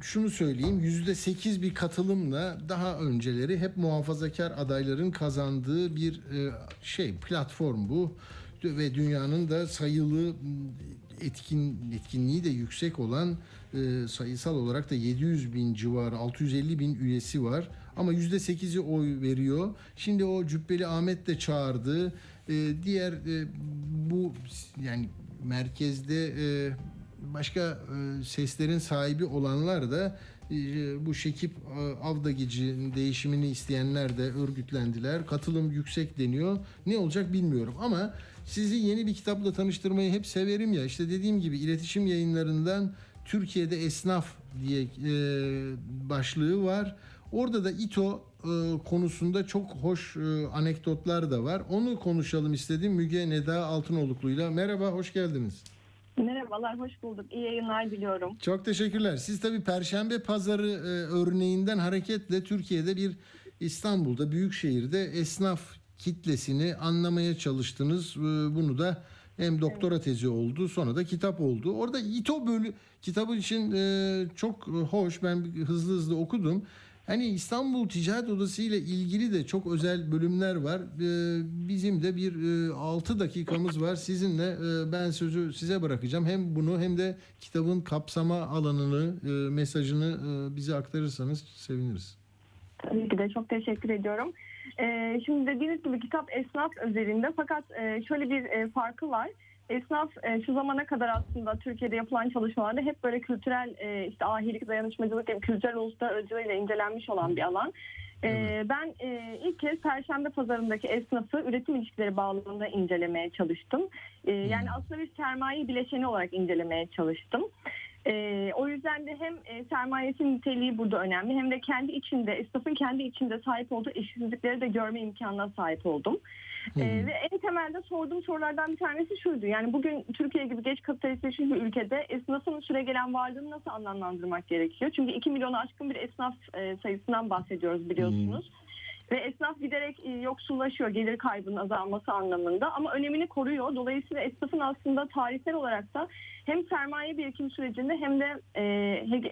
şunu söyleyeyim. Yüzde sekiz bir katılımla daha önceleri hep muhafazakar adayların kazandığı bir e, şey platform bu ve dünyanın da sayılı etkin etkinliği de yüksek olan e, sayısal olarak da 700 bin civarı 650 bin üyesi var ama yüzde sekizi oy veriyor. Şimdi o Cübbeli Ahmet de çağırdı. E, diğer e, bu yani merkezde e, başka e, seslerin sahibi olanlar da e, bu Şekip e, Avdagici'nin değişimini isteyenler de örgütlendiler. Katılım yüksek deniyor. Ne olacak bilmiyorum ama sizi yeni bir kitapla tanıştırmayı hep severim ya. İşte dediğim gibi iletişim yayınlarından Türkiye'de esnaf diye e, başlığı var. Orada da İTO konusunda çok hoş anekdotlar da var. Onu konuşalım istedim Müge Neda Altınoluklu'yla. Merhaba, hoş geldiniz. Merhabalar, hoş bulduk. İyi yayınlar diliyorum. Çok teşekkürler. Siz tabii Perşembe Pazarı e, örneğinden hareketle Türkiye'de bir İstanbul'da, büyük şehirde esnaf kitlesini anlamaya çalıştınız. E, bunu da hem doktora tezi oldu sonra da kitap oldu. Orada İTO bölü kitabı için e, çok hoş. Ben hızlı hızlı okudum. Hani İstanbul Ticaret Odası ile ilgili de çok özel bölümler var. E, bizim de bir e, 6 dakikamız var. Sizinle e, ben sözü size bırakacağım. Hem bunu hem de kitabın kapsama alanını, e, mesajını e, bize aktarırsanız seviniriz. Tabii ki de çok teşekkür ediyorum. Ee, şimdi dediğiniz gibi kitap esnaf özelinde fakat e, şöyle bir e, farkı var. Esnaf e, şu zamana kadar aslında Türkiye'de yapılan çalışmalarda hep böyle kültürel e, işte ahilik, dayanışmacılık gibi kültürel uluslar aracılığıyla incelenmiş olan bir alan. E, ben e, ilk kez Perşembe pazarındaki esnafı üretim ilişkileri bağlamında incelemeye çalıştım. E, yani aslında bir sermaye bileşeni olarak incelemeye çalıştım. E, o yüzden de hem e, sermayetin niteliği burada önemli hem de kendi içinde, esnafın kendi içinde sahip olduğu eşitsizlikleri de görme imkanına sahip oldum. E, ve en temelde sorduğum sorulardan bir tanesi şuydu. Yani bugün Türkiye gibi geç kapitalistleşmiş bir ülkede esnafın süregelen varlığını nasıl anlamlandırmak gerekiyor? Çünkü 2 milyonu aşkın bir esnaf e, sayısından bahsediyoruz biliyorsunuz. Ve esnaf giderek yoksullaşıyor gelir kaybının azalması anlamında ama önemini koruyor. Dolayısıyla esnafın aslında tarihsel olarak da hem sermaye birikim sürecinde hem de e,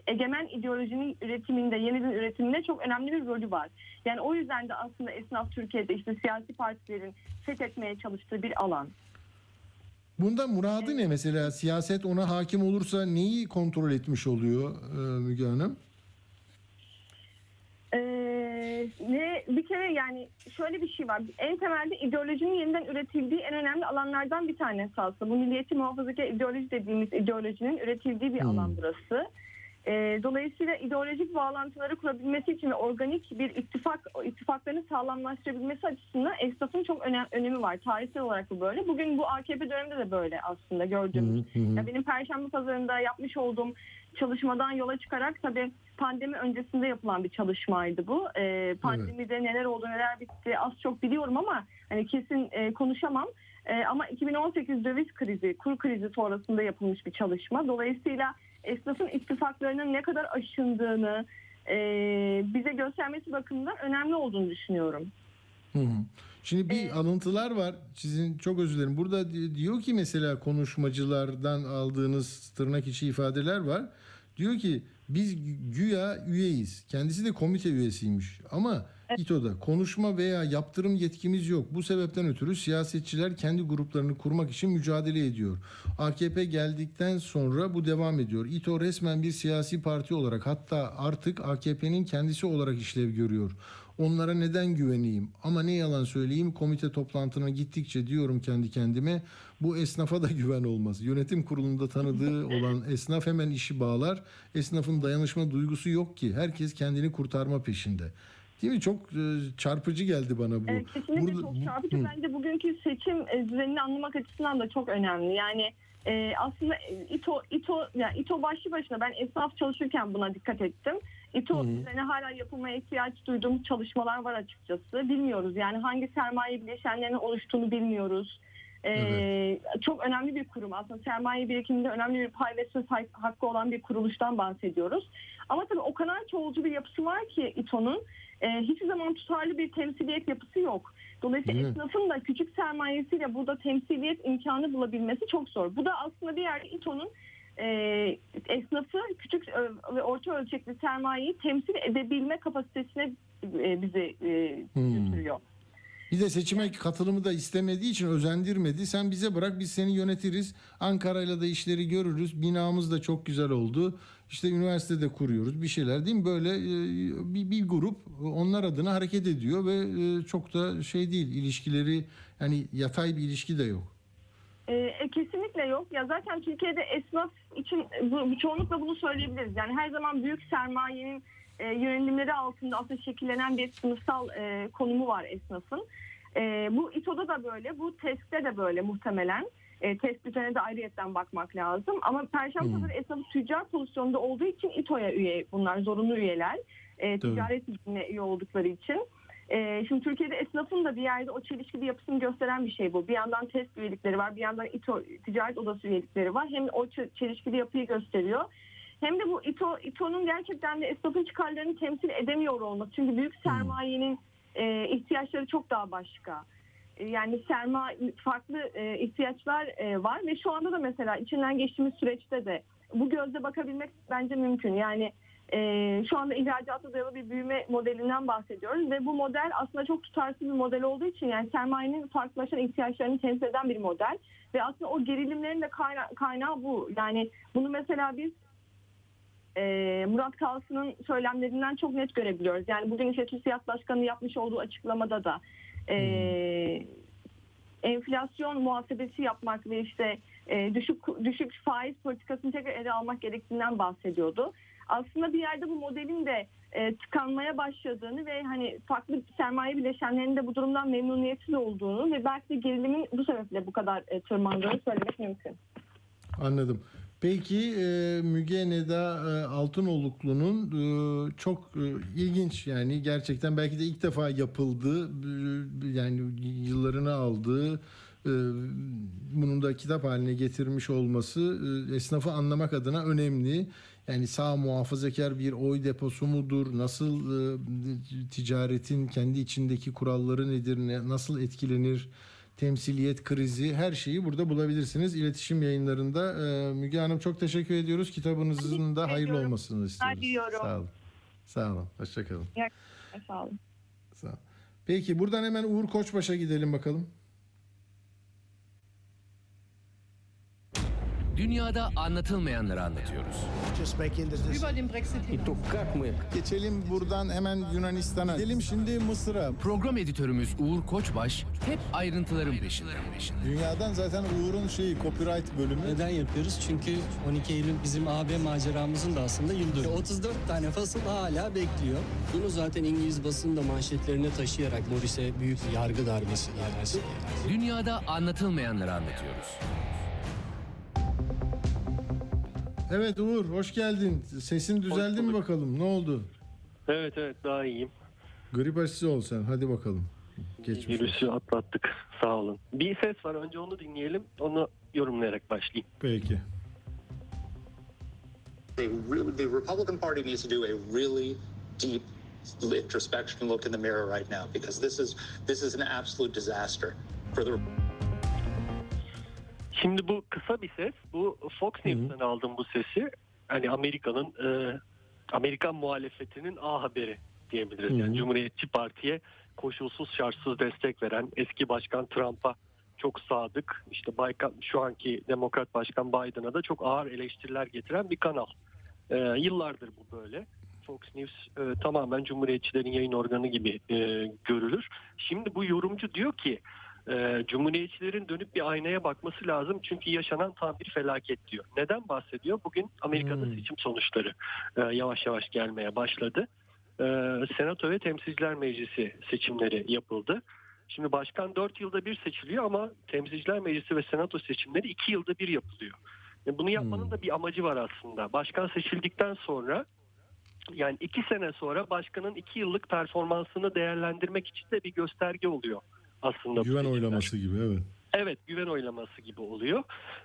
egemen ideolojinin üretiminde, yeniden üretiminde çok önemli bir rolü var. Yani o yüzden de aslında esnaf Türkiye'de işte siyasi partilerin fethetmeye çalıştığı bir alan. Bunda muradı ne mesela? Siyaset ona hakim olursa neyi kontrol etmiş oluyor e, Müge Hanım? Ee, ne bir kere yani şöyle bir şey var. En temelde ideolojinin yeniden üretildiği en önemli alanlardan bir tanesi aslında. Bu milliyetçi muhafazakar ideoloji dediğimiz ideolojinin üretildiği bir alan burası. Ee, dolayısıyla ideolojik bağlantıları kurabilmesi için ve organik bir ittifak ittifaklarını sağlamlaştırabilmesi açısından esnafın çok önem, önemi var. Tarihsel olarak bu böyle. Bugün bu AKP döneminde de böyle aslında gördüğümüz. Ya benim Perşembe Pazarı'nda yapmış olduğum çalışmadan yola çıkarak tabii pandemi öncesinde yapılan bir çalışmaydı bu. Ee, pandemide neler oldu neler bitti az çok biliyorum ama hani kesin e, konuşamam. E, ama 2018 döviz krizi, kur krizi sonrasında yapılmış bir çalışma. Dolayısıyla esnafın ittifaklarının ne kadar aşındığını e, bize göstermesi bakımından önemli olduğunu düşünüyorum. Hı hı. Şimdi bir alıntılar var. Sizin çok özür dilerim. Burada di- diyor ki mesela konuşmacılardan aldığınız tırnak içi ifadeler var. Diyor ki biz gü- güya üyeyiz. Kendisi de komite üyesiymiş. Ama İTO'da konuşma veya yaptırım yetkimiz yok. Bu sebepten ötürü siyasetçiler kendi gruplarını kurmak için mücadele ediyor. AKP geldikten sonra bu devam ediyor. İTO resmen bir siyasi parti olarak hatta artık AKP'nin kendisi olarak işlev görüyor. Onlara neden güveneyim? Ama ne yalan söyleyeyim komite toplantına gittikçe diyorum kendi kendime bu esnafa da güven olmaz. Yönetim kurulunda tanıdığı olan esnaf hemen işi bağlar. Esnafın dayanışma duygusu yok ki. Herkes kendini kurtarma peşinde. Değil mi? Çok e, çarpıcı geldi bana bu. Evet, kesinlikle Burada- çok çarpıcı. Hı. Bence bugünkü seçim e, düzenini anlamak açısından da çok önemli. Yani e, aslında e, İTO, İTO, yani İTO başlı başına ben esnaf çalışırken buna dikkat ettim. İTO düzeni hala yapılmaya ihtiyaç duyduğum çalışmalar var açıkçası. Bilmiyoruz yani hangi sermaye bileşenlerinin oluştuğunu bilmiyoruz. Ee, Çok önemli bir kurum aslında sermaye birikiminde önemli bir pay ve söz hak- hakkı olan bir kuruluştan bahsediyoruz. Ama tabii o kadar çoğulcu bir yapısı var ki İTO'nun e, hiçbir zaman tutarlı bir temsiliyet yapısı yok. Dolayısıyla mi? esnafın da küçük sermayesiyle burada temsiliyet imkanı bulabilmesi çok zor. Bu da aslında bir yerde İTO'nun e, esnafı küçük ve orta ölçekli sermayeyi temsil edebilme kapasitesine e, bizi e, Hmm. götürüyor. Bir de seçime katılımı da istemediği için özendirmedi. Sen bize bırak biz seni yönetiriz. Ankara'yla da işleri görürüz. Binamız da çok güzel oldu. İşte üniversitede kuruyoruz bir şeyler değil mi? Böyle e, bir, bir grup onlar adına hareket ediyor ve e, çok da şey değil ilişkileri yani yatay bir ilişki de yok. E, e, kesinlikle yok. Ya zaten Türkiye'de esnaf için bu, bu çoğunlukla bunu söyleyebiliriz. Yani her zaman büyük sermayenin e, yönelimleri altında aslında şekillenen bir sınıfsal e, konumu var esnafın. E, bu İTO'da da böyle, bu TESK'te de böyle muhtemelen. E, TESK üzerine de ayrıyetten bakmak lazım. Ama Perşembe Hmm. Esnafı tüccar pozisyonunda olduğu için İTO'ya üye bunlar, zorunlu üyeler. E, ticaret ilgine üye oldukları için. Ee, şimdi Türkiye'de esnafın da bir yerde o çelişkili yapısını gösteren bir şey bu. Bir yandan test üyelikleri var, bir yandan İTO ticaret odası üyelikleri var. Hem o çelişkili yapıyı gösteriyor. Hem de bu İTO İTO'nun gerçekten de esnafın çıkarlarını temsil edemiyor olması. Çünkü büyük sermayenin e, ihtiyaçları çok daha başka. E, Yani sermaye farklı e, ihtiyaçlar e, var ve şu anda da mesela içinden geçtiğimiz süreçte de bu gözle bakabilmek bence mümkün. Yani e, şu anda ihracata dayalı bir büyüme modelinden bahsediyoruz ve bu model aslında çok tutarsız bir model olduğu için yani sermayenin farklılaşan ihtiyaçlarını temsil eden bir model ve aslında o gerilimlerin de kayna- kaynağı bu. Yani bunu mesela biz e, Murat Kalsın'ın söylemlerinden çok net görebiliyoruz. Yani bugün işte TÜSİAD Başkanı yapmış olduğu açıklamada da e, enflasyon muhasebesi yapmak ve işte e, düşük düşük faiz politikasını tekrar ele almak gerektiğinden bahsediyordu. Aslında bir yerde bu modelin de e, tıkanmaya başladığını ve hani farklı sermaye bileşenlerinin de bu durumdan memnuniyetsiz olduğunu ve belki de gerilimin bu sebeple bu kadar e, tırmandığını söylemek mümkün. Anladım. Peki e, Müge Neda e, Altınoluklu'nun e, çok e, ilginç yani gerçekten belki de ilk defa yapıldığı yani yıllarını aldığı e, bunun da kitap haline getirmiş olması esnafı anlamak adına önemli. Yani sağ muhafazakar bir oy deposu mudur? Nasıl e, ticaretin kendi içindeki kuralları nedir? Ne, nasıl etkilenir? temsiliyet krizi her şeyi burada bulabilirsiniz. İletişim yayınlarında e, Müge Hanım çok teşekkür ediyoruz. Kitabınızın da hayırlı olmasını istiyoruz. diliyorum. Sağ olun. Sağ olun. Hoşçakalın. Sağ olun. Sağ olun. Peki buradan hemen Uğur Koçbaş'a gidelim bakalım. Dünyada anlatılmayanları anlatıyoruz. Geçelim buradan hemen Yunanistan'a. Gidelim şimdi Mısır'a. Program editörümüz Uğur Koçbaş hep ayrıntıların peşinde. Dünyadan zaten Uğur'un şeyi copyright bölümü. Neden yapıyoruz? Çünkü 12 Eylül bizim AB maceramızın da aslında yıl dönümü. 34 tane fasıl hala bekliyor. Bunu zaten İngiliz basını da manşetlerine taşıyarak Morris'e büyük bir yargı darbesi. Dünyada anlatılmayanları anlatıyoruz. Evet Uğur hoş geldin. Sesin düzeldi mi bakalım? Ne oldu? Evet evet daha iyiyim. Grip aşısı ol sen. Hadi bakalım. Geçmiş olsun. Virüsü atlattık. Sağ olun. Bir ses var önce onu dinleyelim. Onu yorumlayarak başlayayım. Peki. They really, the Republican Party needs to do a really deep introspection look in the mirror right now because this is this is an absolute disaster for the Şimdi bu kısa bir ses. Bu Fox News'tan aldım bu sesi. Hani Amerika'nın e, Amerikan muhalefetinin A haberi diyebiliriz. Yani Cumhuriyetçi Parti'ye koşulsuz şartsız destek veren eski başkan Trump'a çok sadık. İşte Baykan, şu anki Demokrat Başkan Biden'a da çok ağır eleştiriler getiren bir kanal. E, yıllardır bu böyle. Fox News e, tamamen Cumhuriyetçilerin yayın organı gibi e, görülür. Şimdi bu yorumcu diyor ki e, Cumhuriyetçilerin dönüp bir aynaya bakması lazım çünkü yaşanan tam bir felaket diyor. Neden bahsediyor? Bugün Amerika'da seçim sonuçları e, yavaş yavaş gelmeye başladı. E, Senato ve Temsilciler Meclisi seçimleri yapıldı. Şimdi başkan 4 yılda bir seçiliyor ama Temsilciler Meclisi ve Senato seçimleri 2 yılda bir yapılıyor. E, bunu yapmanın da bir amacı var aslında. Başkan seçildikten sonra yani iki sene sonra başkanın iki yıllık performansını değerlendirmek için de bir gösterge oluyor aslında. Güven oylaması gibi evet. Evet güven oylaması gibi oluyor.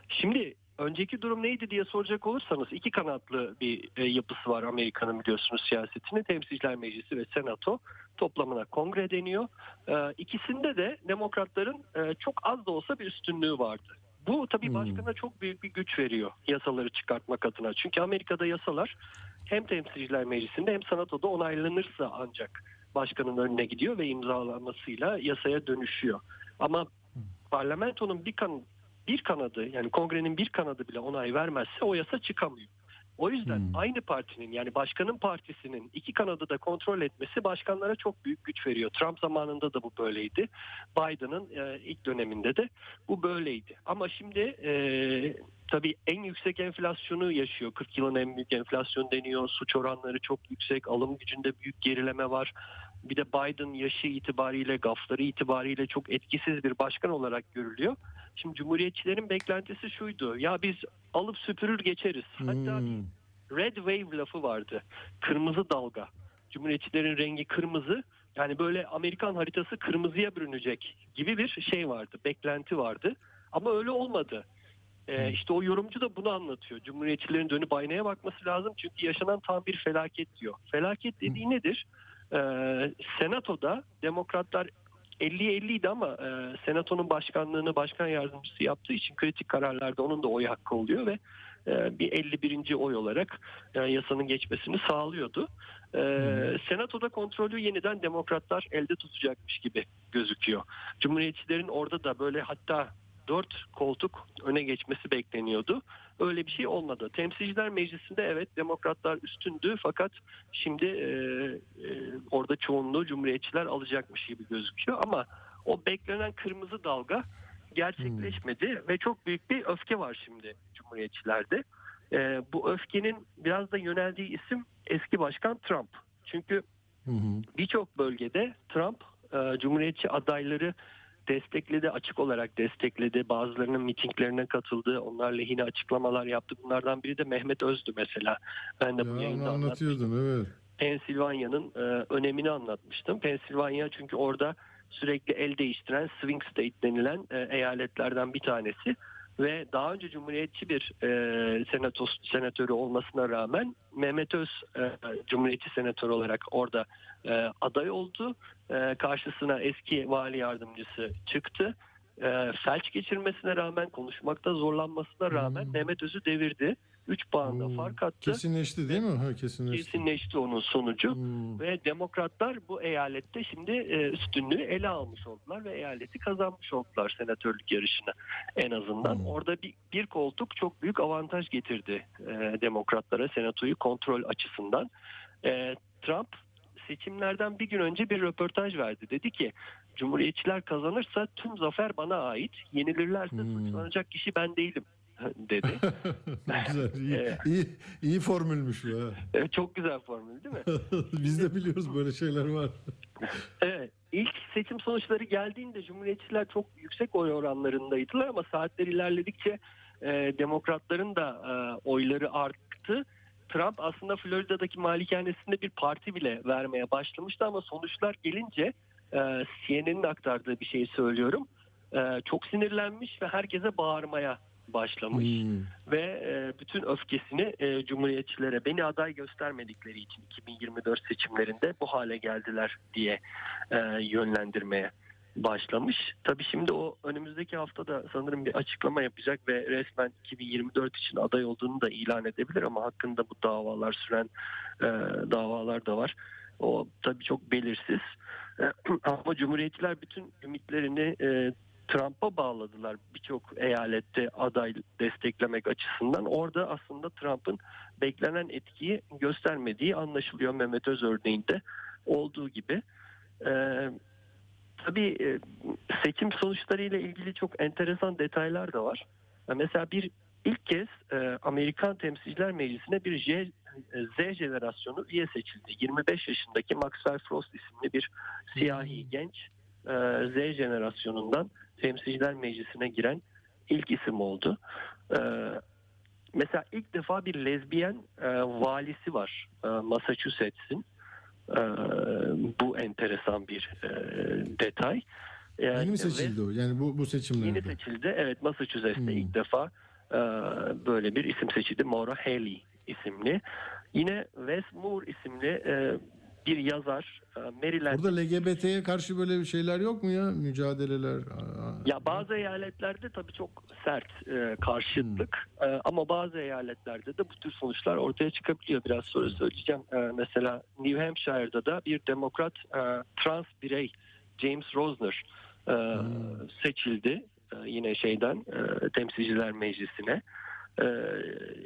Şimdi önceki durum neydi diye soracak olursanız iki kanatlı bir e, yapısı var Amerika'nın biliyorsunuz siyasetini. Temsilciler Meclisi ve Senato toplamına kongre deniyor. E, ikisinde de demokratların e, çok az da olsa bir üstünlüğü vardı. Bu tabii başkana çok büyük bir güç veriyor yasaları çıkartmak adına. Çünkü Amerika'da yasalar hem temsilciler meclisinde hem senatoda onaylanırsa ancak başkanın önüne gidiyor ve imzalamasıyla yasaya dönüşüyor. Ama parlamentonun bir kan bir kanadı yani kongrenin bir kanadı bile onay vermezse o yasa çıkamıyor. O yüzden aynı partinin yani başkanın partisinin iki kanadı da kontrol etmesi başkanlara çok büyük güç veriyor. Trump zamanında da bu böyleydi. Biden'ın e, ilk döneminde de bu böyleydi. Ama şimdi e, tabii en yüksek enflasyonu yaşıyor. 40 yılın en büyük enflasyon deniyor. Suç oranları çok yüksek. Alım gücünde büyük gerileme var. Bir de Biden yaşı itibariyle, gafları itibariyle çok etkisiz bir başkan olarak görülüyor. Şimdi Cumhuriyetçilerin beklentisi şuydu. Ya biz alıp süpürür geçeriz. Hatta bir red wave lafı vardı. Kırmızı dalga. Cumhuriyetçilerin rengi kırmızı. Yani böyle Amerikan haritası kırmızıya bürünecek gibi bir şey vardı. Beklenti vardı. Ama öyle olmadı. Ee, işte o yorumcu da bunu anlatıyor. Cumhuriyetçilerin dönüp aynaya bakması lazım. Çünkü yaşanan tam bir felaket diyor. Felaket dediği nedir? Ee, Senato'da demokratlar 50'ye 50 idi ama e, Senato'nun başkanlığını başkan yardımcısı yaptığı için kritik kararlarda onun da oy hakkı oluyor ve e, bir 51. oy olarak e, yasanın geçmesini sağlıyordu. E, Senato'da kontrolü yeniden demokratlar elde tutacakmış gibi gözüküyor. Cumhuriyetçilerin orada da böyle hatta dört koltuk öne geçmesi bekleniyordu. Öyle bir şey olmadı. Temsilciler Meclisi'nde evet demokratlar üstündü fakat şimdi e, e, orada çoğunluğu cumhuriyetçiler alacakmış gibi gözüküyor ama o beklenen kırmızı dalga gerçekleşmedi ve çok büyük bir öfke var şimdi cumhuriyetçilerde. E, bu öfkenin biraz da yöneldiği isim eski başkan Trump. Çünkü birçok bölgede Trump e, cumhuriyetçi adayları destekledi, açık olarak destekledi. Bazılarının mitinglerine katıldı. Onlar lehine açıklamalar yaptı. Bunlardan biri de Mehmet Özdü mesela. Ben de bu Ya, yayında onu anlatıyordun evet. Pensilvanya'nın e, önemini anlatmıştım. Pensilvanya çünkü orada sürekli el değiştiren swing state denilen e, eyaletlerden bir tanesi ve daha önce cumhuriyetçi bir e, senatos, senatörü olmasına rağmen Mehmet Öz e, cumhuriyetçi senatör olarak orada e, aday oldu. E, karşısına eski vali yardımcısı çıktı. E, felç geçirmesine rağmen konuşmakta zorlanmasına rağmen Mehmet Öz'ü devirdi. 3 puanla fark attı. Kesinleşti değil mi? Ha, kesinleşti. Kesinleşti onun sonucu ve demokratlar bu eyalette şimdi e, üstünlüğü ele almış oldular ve eyaleti kazanmış oldular senatörlük yarışına en azından. Orada bir, bir koltuk çok büyük avantaj getirdi e, demokratlara senatoyu kontrol açısından. E, Trump seçimlerden bir gün önce bir röportaj verdi. Dedi ki Cumhuriyetçiler kazanırsa tüm zafer bana ait. Yenilirlerse suçlanacak kişi ben değilim dedi. güzel, iyi, iyi, iyi formülmüş bu. Evet, çok güzel formül değil mi? Biz de biliyoruz böyle şeyler var. Evet. İlk seçim sonuçları geldiğinde Cumhuriyetçiler çok yüksek oy oranlarındaydılar ama saatler ilerledikçe e, demokratların da e, oyları arttı. Trump aslında Florida'daki malikanesinde bir parti bile vermeye başlamıştı ama sonuçlar gelince e, CNN'in aktardığı bir şeyi söylüyorum. E, çok sinirlenmiş ve herkese bağırmaya başlamış ve e, bütün öfkesini e, cumhuriyetçilere beni aday göstermedikleri için 2024 seçimlerinde bu hale geldiler diye e, yönlendirmeye başlamış. Tabii şimdi o önümüzdeki hafta da sanırım bir açıklama yapacak ve resmen 2024 için aday olduğunu da ilan edebilir ama hakkında bu davalar süren e, davalar da var. O tabii çok belirsiz. Ama Cumhuriyetçiler bütün ümitlerini e, Trump'a bağladılar birçok eyalette aday desteklemek açısından. Orada aslında Trump'ın beklenen etkiyi göstermediği anlaşılıyor Mehmet Öz örneğinde olduğu gibi. Ee, tabii e, seçim sonuçlarıyla ilgili çok enteresan detaylar da var. Mesela bir ilk kez e, Amerikan Temsilciler Meclisi'ne bir J, e, Z jenerasyonu üye seçildi. 25 yaşındaki Maxwell Frost isimli bir siyahi genç e, Z jenerasyonundan Temsilciler Meclisi'ne giren ilk isim oldu. E, mesela ilk defa bir lezbiyen e, valisi var e, Massachusetts'in. E, bu enteresan bir e, detay. Yani Yeni mi ve- seçildi o? Yani bu bu seçimlerde. Yeni seçildi. Evet Massachusetts'te ilk defa e, böyle bir isim seçildi. Maura Haley isimli. Yine Wes Moore isimli e, bir yazar. E, Maryland. Burada LGBT'ye karşı böyle şeyler yok mu ya? Mücadeleler. Ya bazı eyaletlerde tabii çok sert e, karşıtlık E, ama bazı eyaletlerde de bu tür sonuçlar ortaya çıkabiliyor. Biraz sonra söyleyeceğim. E, mesela New Hampshire'da da bir demokrat e, trans birey James Rosner e, seçildi. E, yine şeyden e, temsilciler meclisine. E,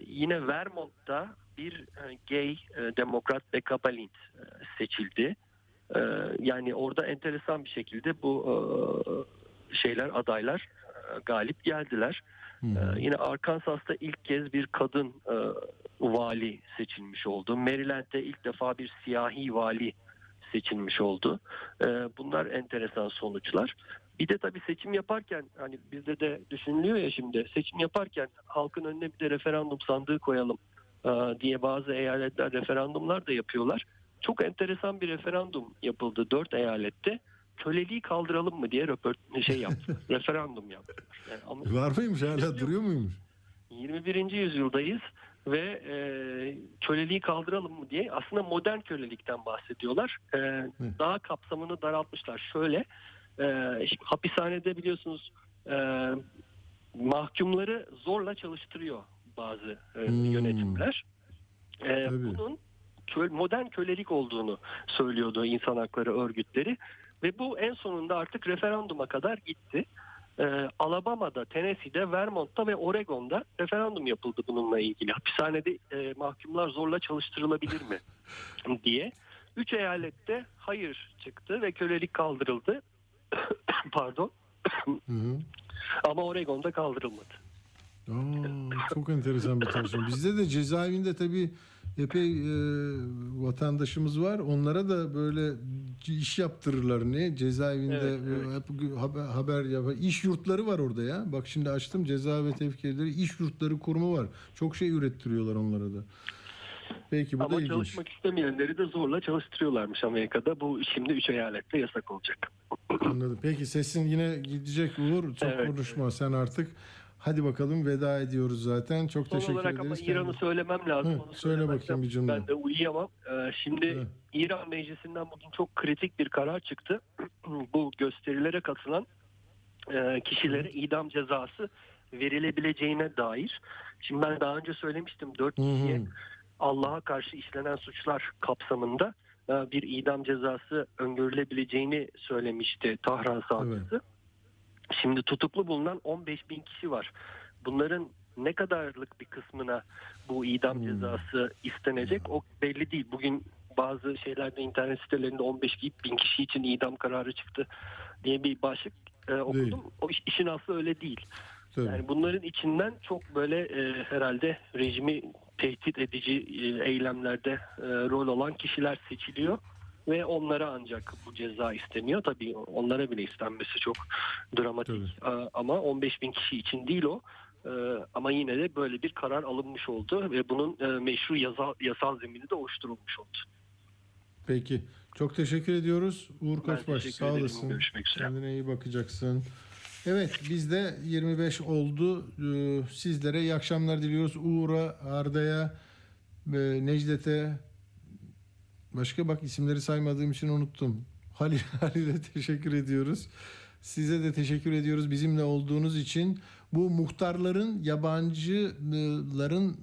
yine Vermont'ta bir e, gay e, demokrat Becca Balint e, seçildi. E, yani orada enteresan bir şekilde bu e, şeyler adaylar e, galip geldiler. E, yine Arkansas'ta ilk kez bir kadın e, vali seçilmiş oldu. Maryland'de ilk defa bir siyahi vali seçilmiş oldu. E, bunlar enteresan sonuçlar. Bir de tabii seçim yaparken hani bizde de düşünülüyor ya şimdi seçim yaparken halkın önüne bir de referandum sandığı koyalım diye bazı eyaletler referandumlar da yapıyorlar. Çok enteresan bir referandum yapıldı dört eyalette. Köleliği kaldıralım mı diye röport şey yaptı. referandum yaptı. Yani ama- Var mıymış hala duruyor muymuş? 21. yüzyıldayız ve e, köleliği kaldıralım mı diye aslında modern kölelikten bahsediyorlar. E, daha kapsamını daraltmışlar. Şöyle e, hapishanede biliyorsunuz e, mahkumları zorla çalıştırıyor bazı e, yönetimler. E, bunun kö- modern kölelik olduğunu söylüyordu insan hakları örgütleri ve bu en sonunda artık referanduma kadar gitti. Ee, Alabama'da, Tennessee'de, Vermont'ta ve Oregon'da referandum yapıldı bununla ilgili. Hapishanede e, mahkumlar zorla çalıştırılabilir mi diye. Üç eyalette hayır çıktı ve kölelik kaldırıldı. Pardon. Ama Oregon'da kaldırılmadı. Aa, çok enteresan bir tartışma. Bizde de cezaevinde tabii epey e, vatandaşımız var. Onlara da böyle iş yaptırırlar ne? Cezaevinde Evet, e, hep haber, haber yapar. İş yurtları var orada ya. Bak şimdi açtım ceza ve tevkiyeleri iş yurtları kurumu var. Çok şey ürettiriyorlar onlara da. Peki bu da Ama ilginç. çalışmak istemeyenleri de zorla çalıştırıyorlarmış Amerika'da. Bu şimdi üç eyalette yasak olacak. Anladım. Peki sesin yine gidecek Uğur. Çok Evet. konuşma sen artık. Hadi bakalım veda ediyoruz zaten. Çok Son teşekkür olarak ama ederiz. İran'ı söylemem lazım. Hı, Onu söyle bakayım bir cümle. Ben de uyuyamam. Ee, şimdi İran Meclisi'nden bugün çok kritik bir karar çıktı. Bu gösterilere katılan e, kişilere idam cezası verilebileceğine dair. Şimdi ben daha önce söylemiştim. Dört kişiye Allah'a karşı işlenen suçlar kapsamında e, bir idam cezası öngörülebileceğini söylemişti Tahran savcısı. Şimdi tutuklu bulunan 15 bin kişi var. Bunların ne kadarlık bir kısmına bu idam cezası istenecek o belli değil. Bugün bazı şeylerde internet sitelerinde 15 bin kişi için idam kararı çıktı diye bir başlık e, okudum. O iş- işin aslı öyle değil. Tabii. Yani bunların içinden çok böyle e, herhalde rejimi tehdit edici e, eylemlerde e, rol olan kişiler seçiliyor ve onlara ancak bu ceza isteniyor. Tabii onlara bile istenmesi çok dramatik E, ama 15 bin kişi için değil o. E, ama yine de böyle bir karar alınmış oldu ve bunun e, meşru yasal, yasal zemini de oluşturulmuş oldu. Peki. Çok teşekkür ediyoruz. Uğur Koçbaş sağ olasın. Görüşmek üzere. Kendine iyi bakacaksın. Evet bizde 25 oldu. Ee, Sizlere iyi akşamlar diliyoruz. Uğur'a, Arda'ya, e, Necdet'e başka bak isimleri saymadığım için unuttum. Halil Halil'e teşekkür ediyoruz. Size de teşekkür ediyoruz bizimle olduğunuz için. Bu muhtarların yabancıların e,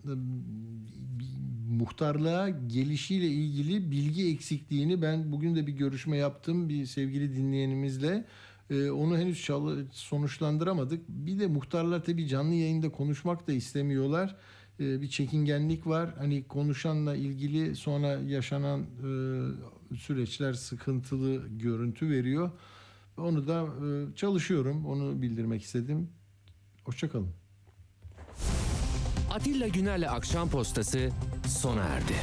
muhtarlığa gelişiyle ilgili bilgi eksikliğini ben bugün de bir görüşme yaptım bir sevgili dinleyenimizle. Ee, onu henüz sonuçlandıramadık. Bir de muhtarlar tabii canlı yayında konuşmak da istemiyorlar. Ee, bir çekingenlik var. Hani konuşanla ilgili sonra yaşanan e, süreçler sıkıntılı görüntü veriyor. Onu da e, çalışıyorum. Onu bildirmek istedim. Hoşçakalın. Atilla Güner'le Akşam Postası sona erdi.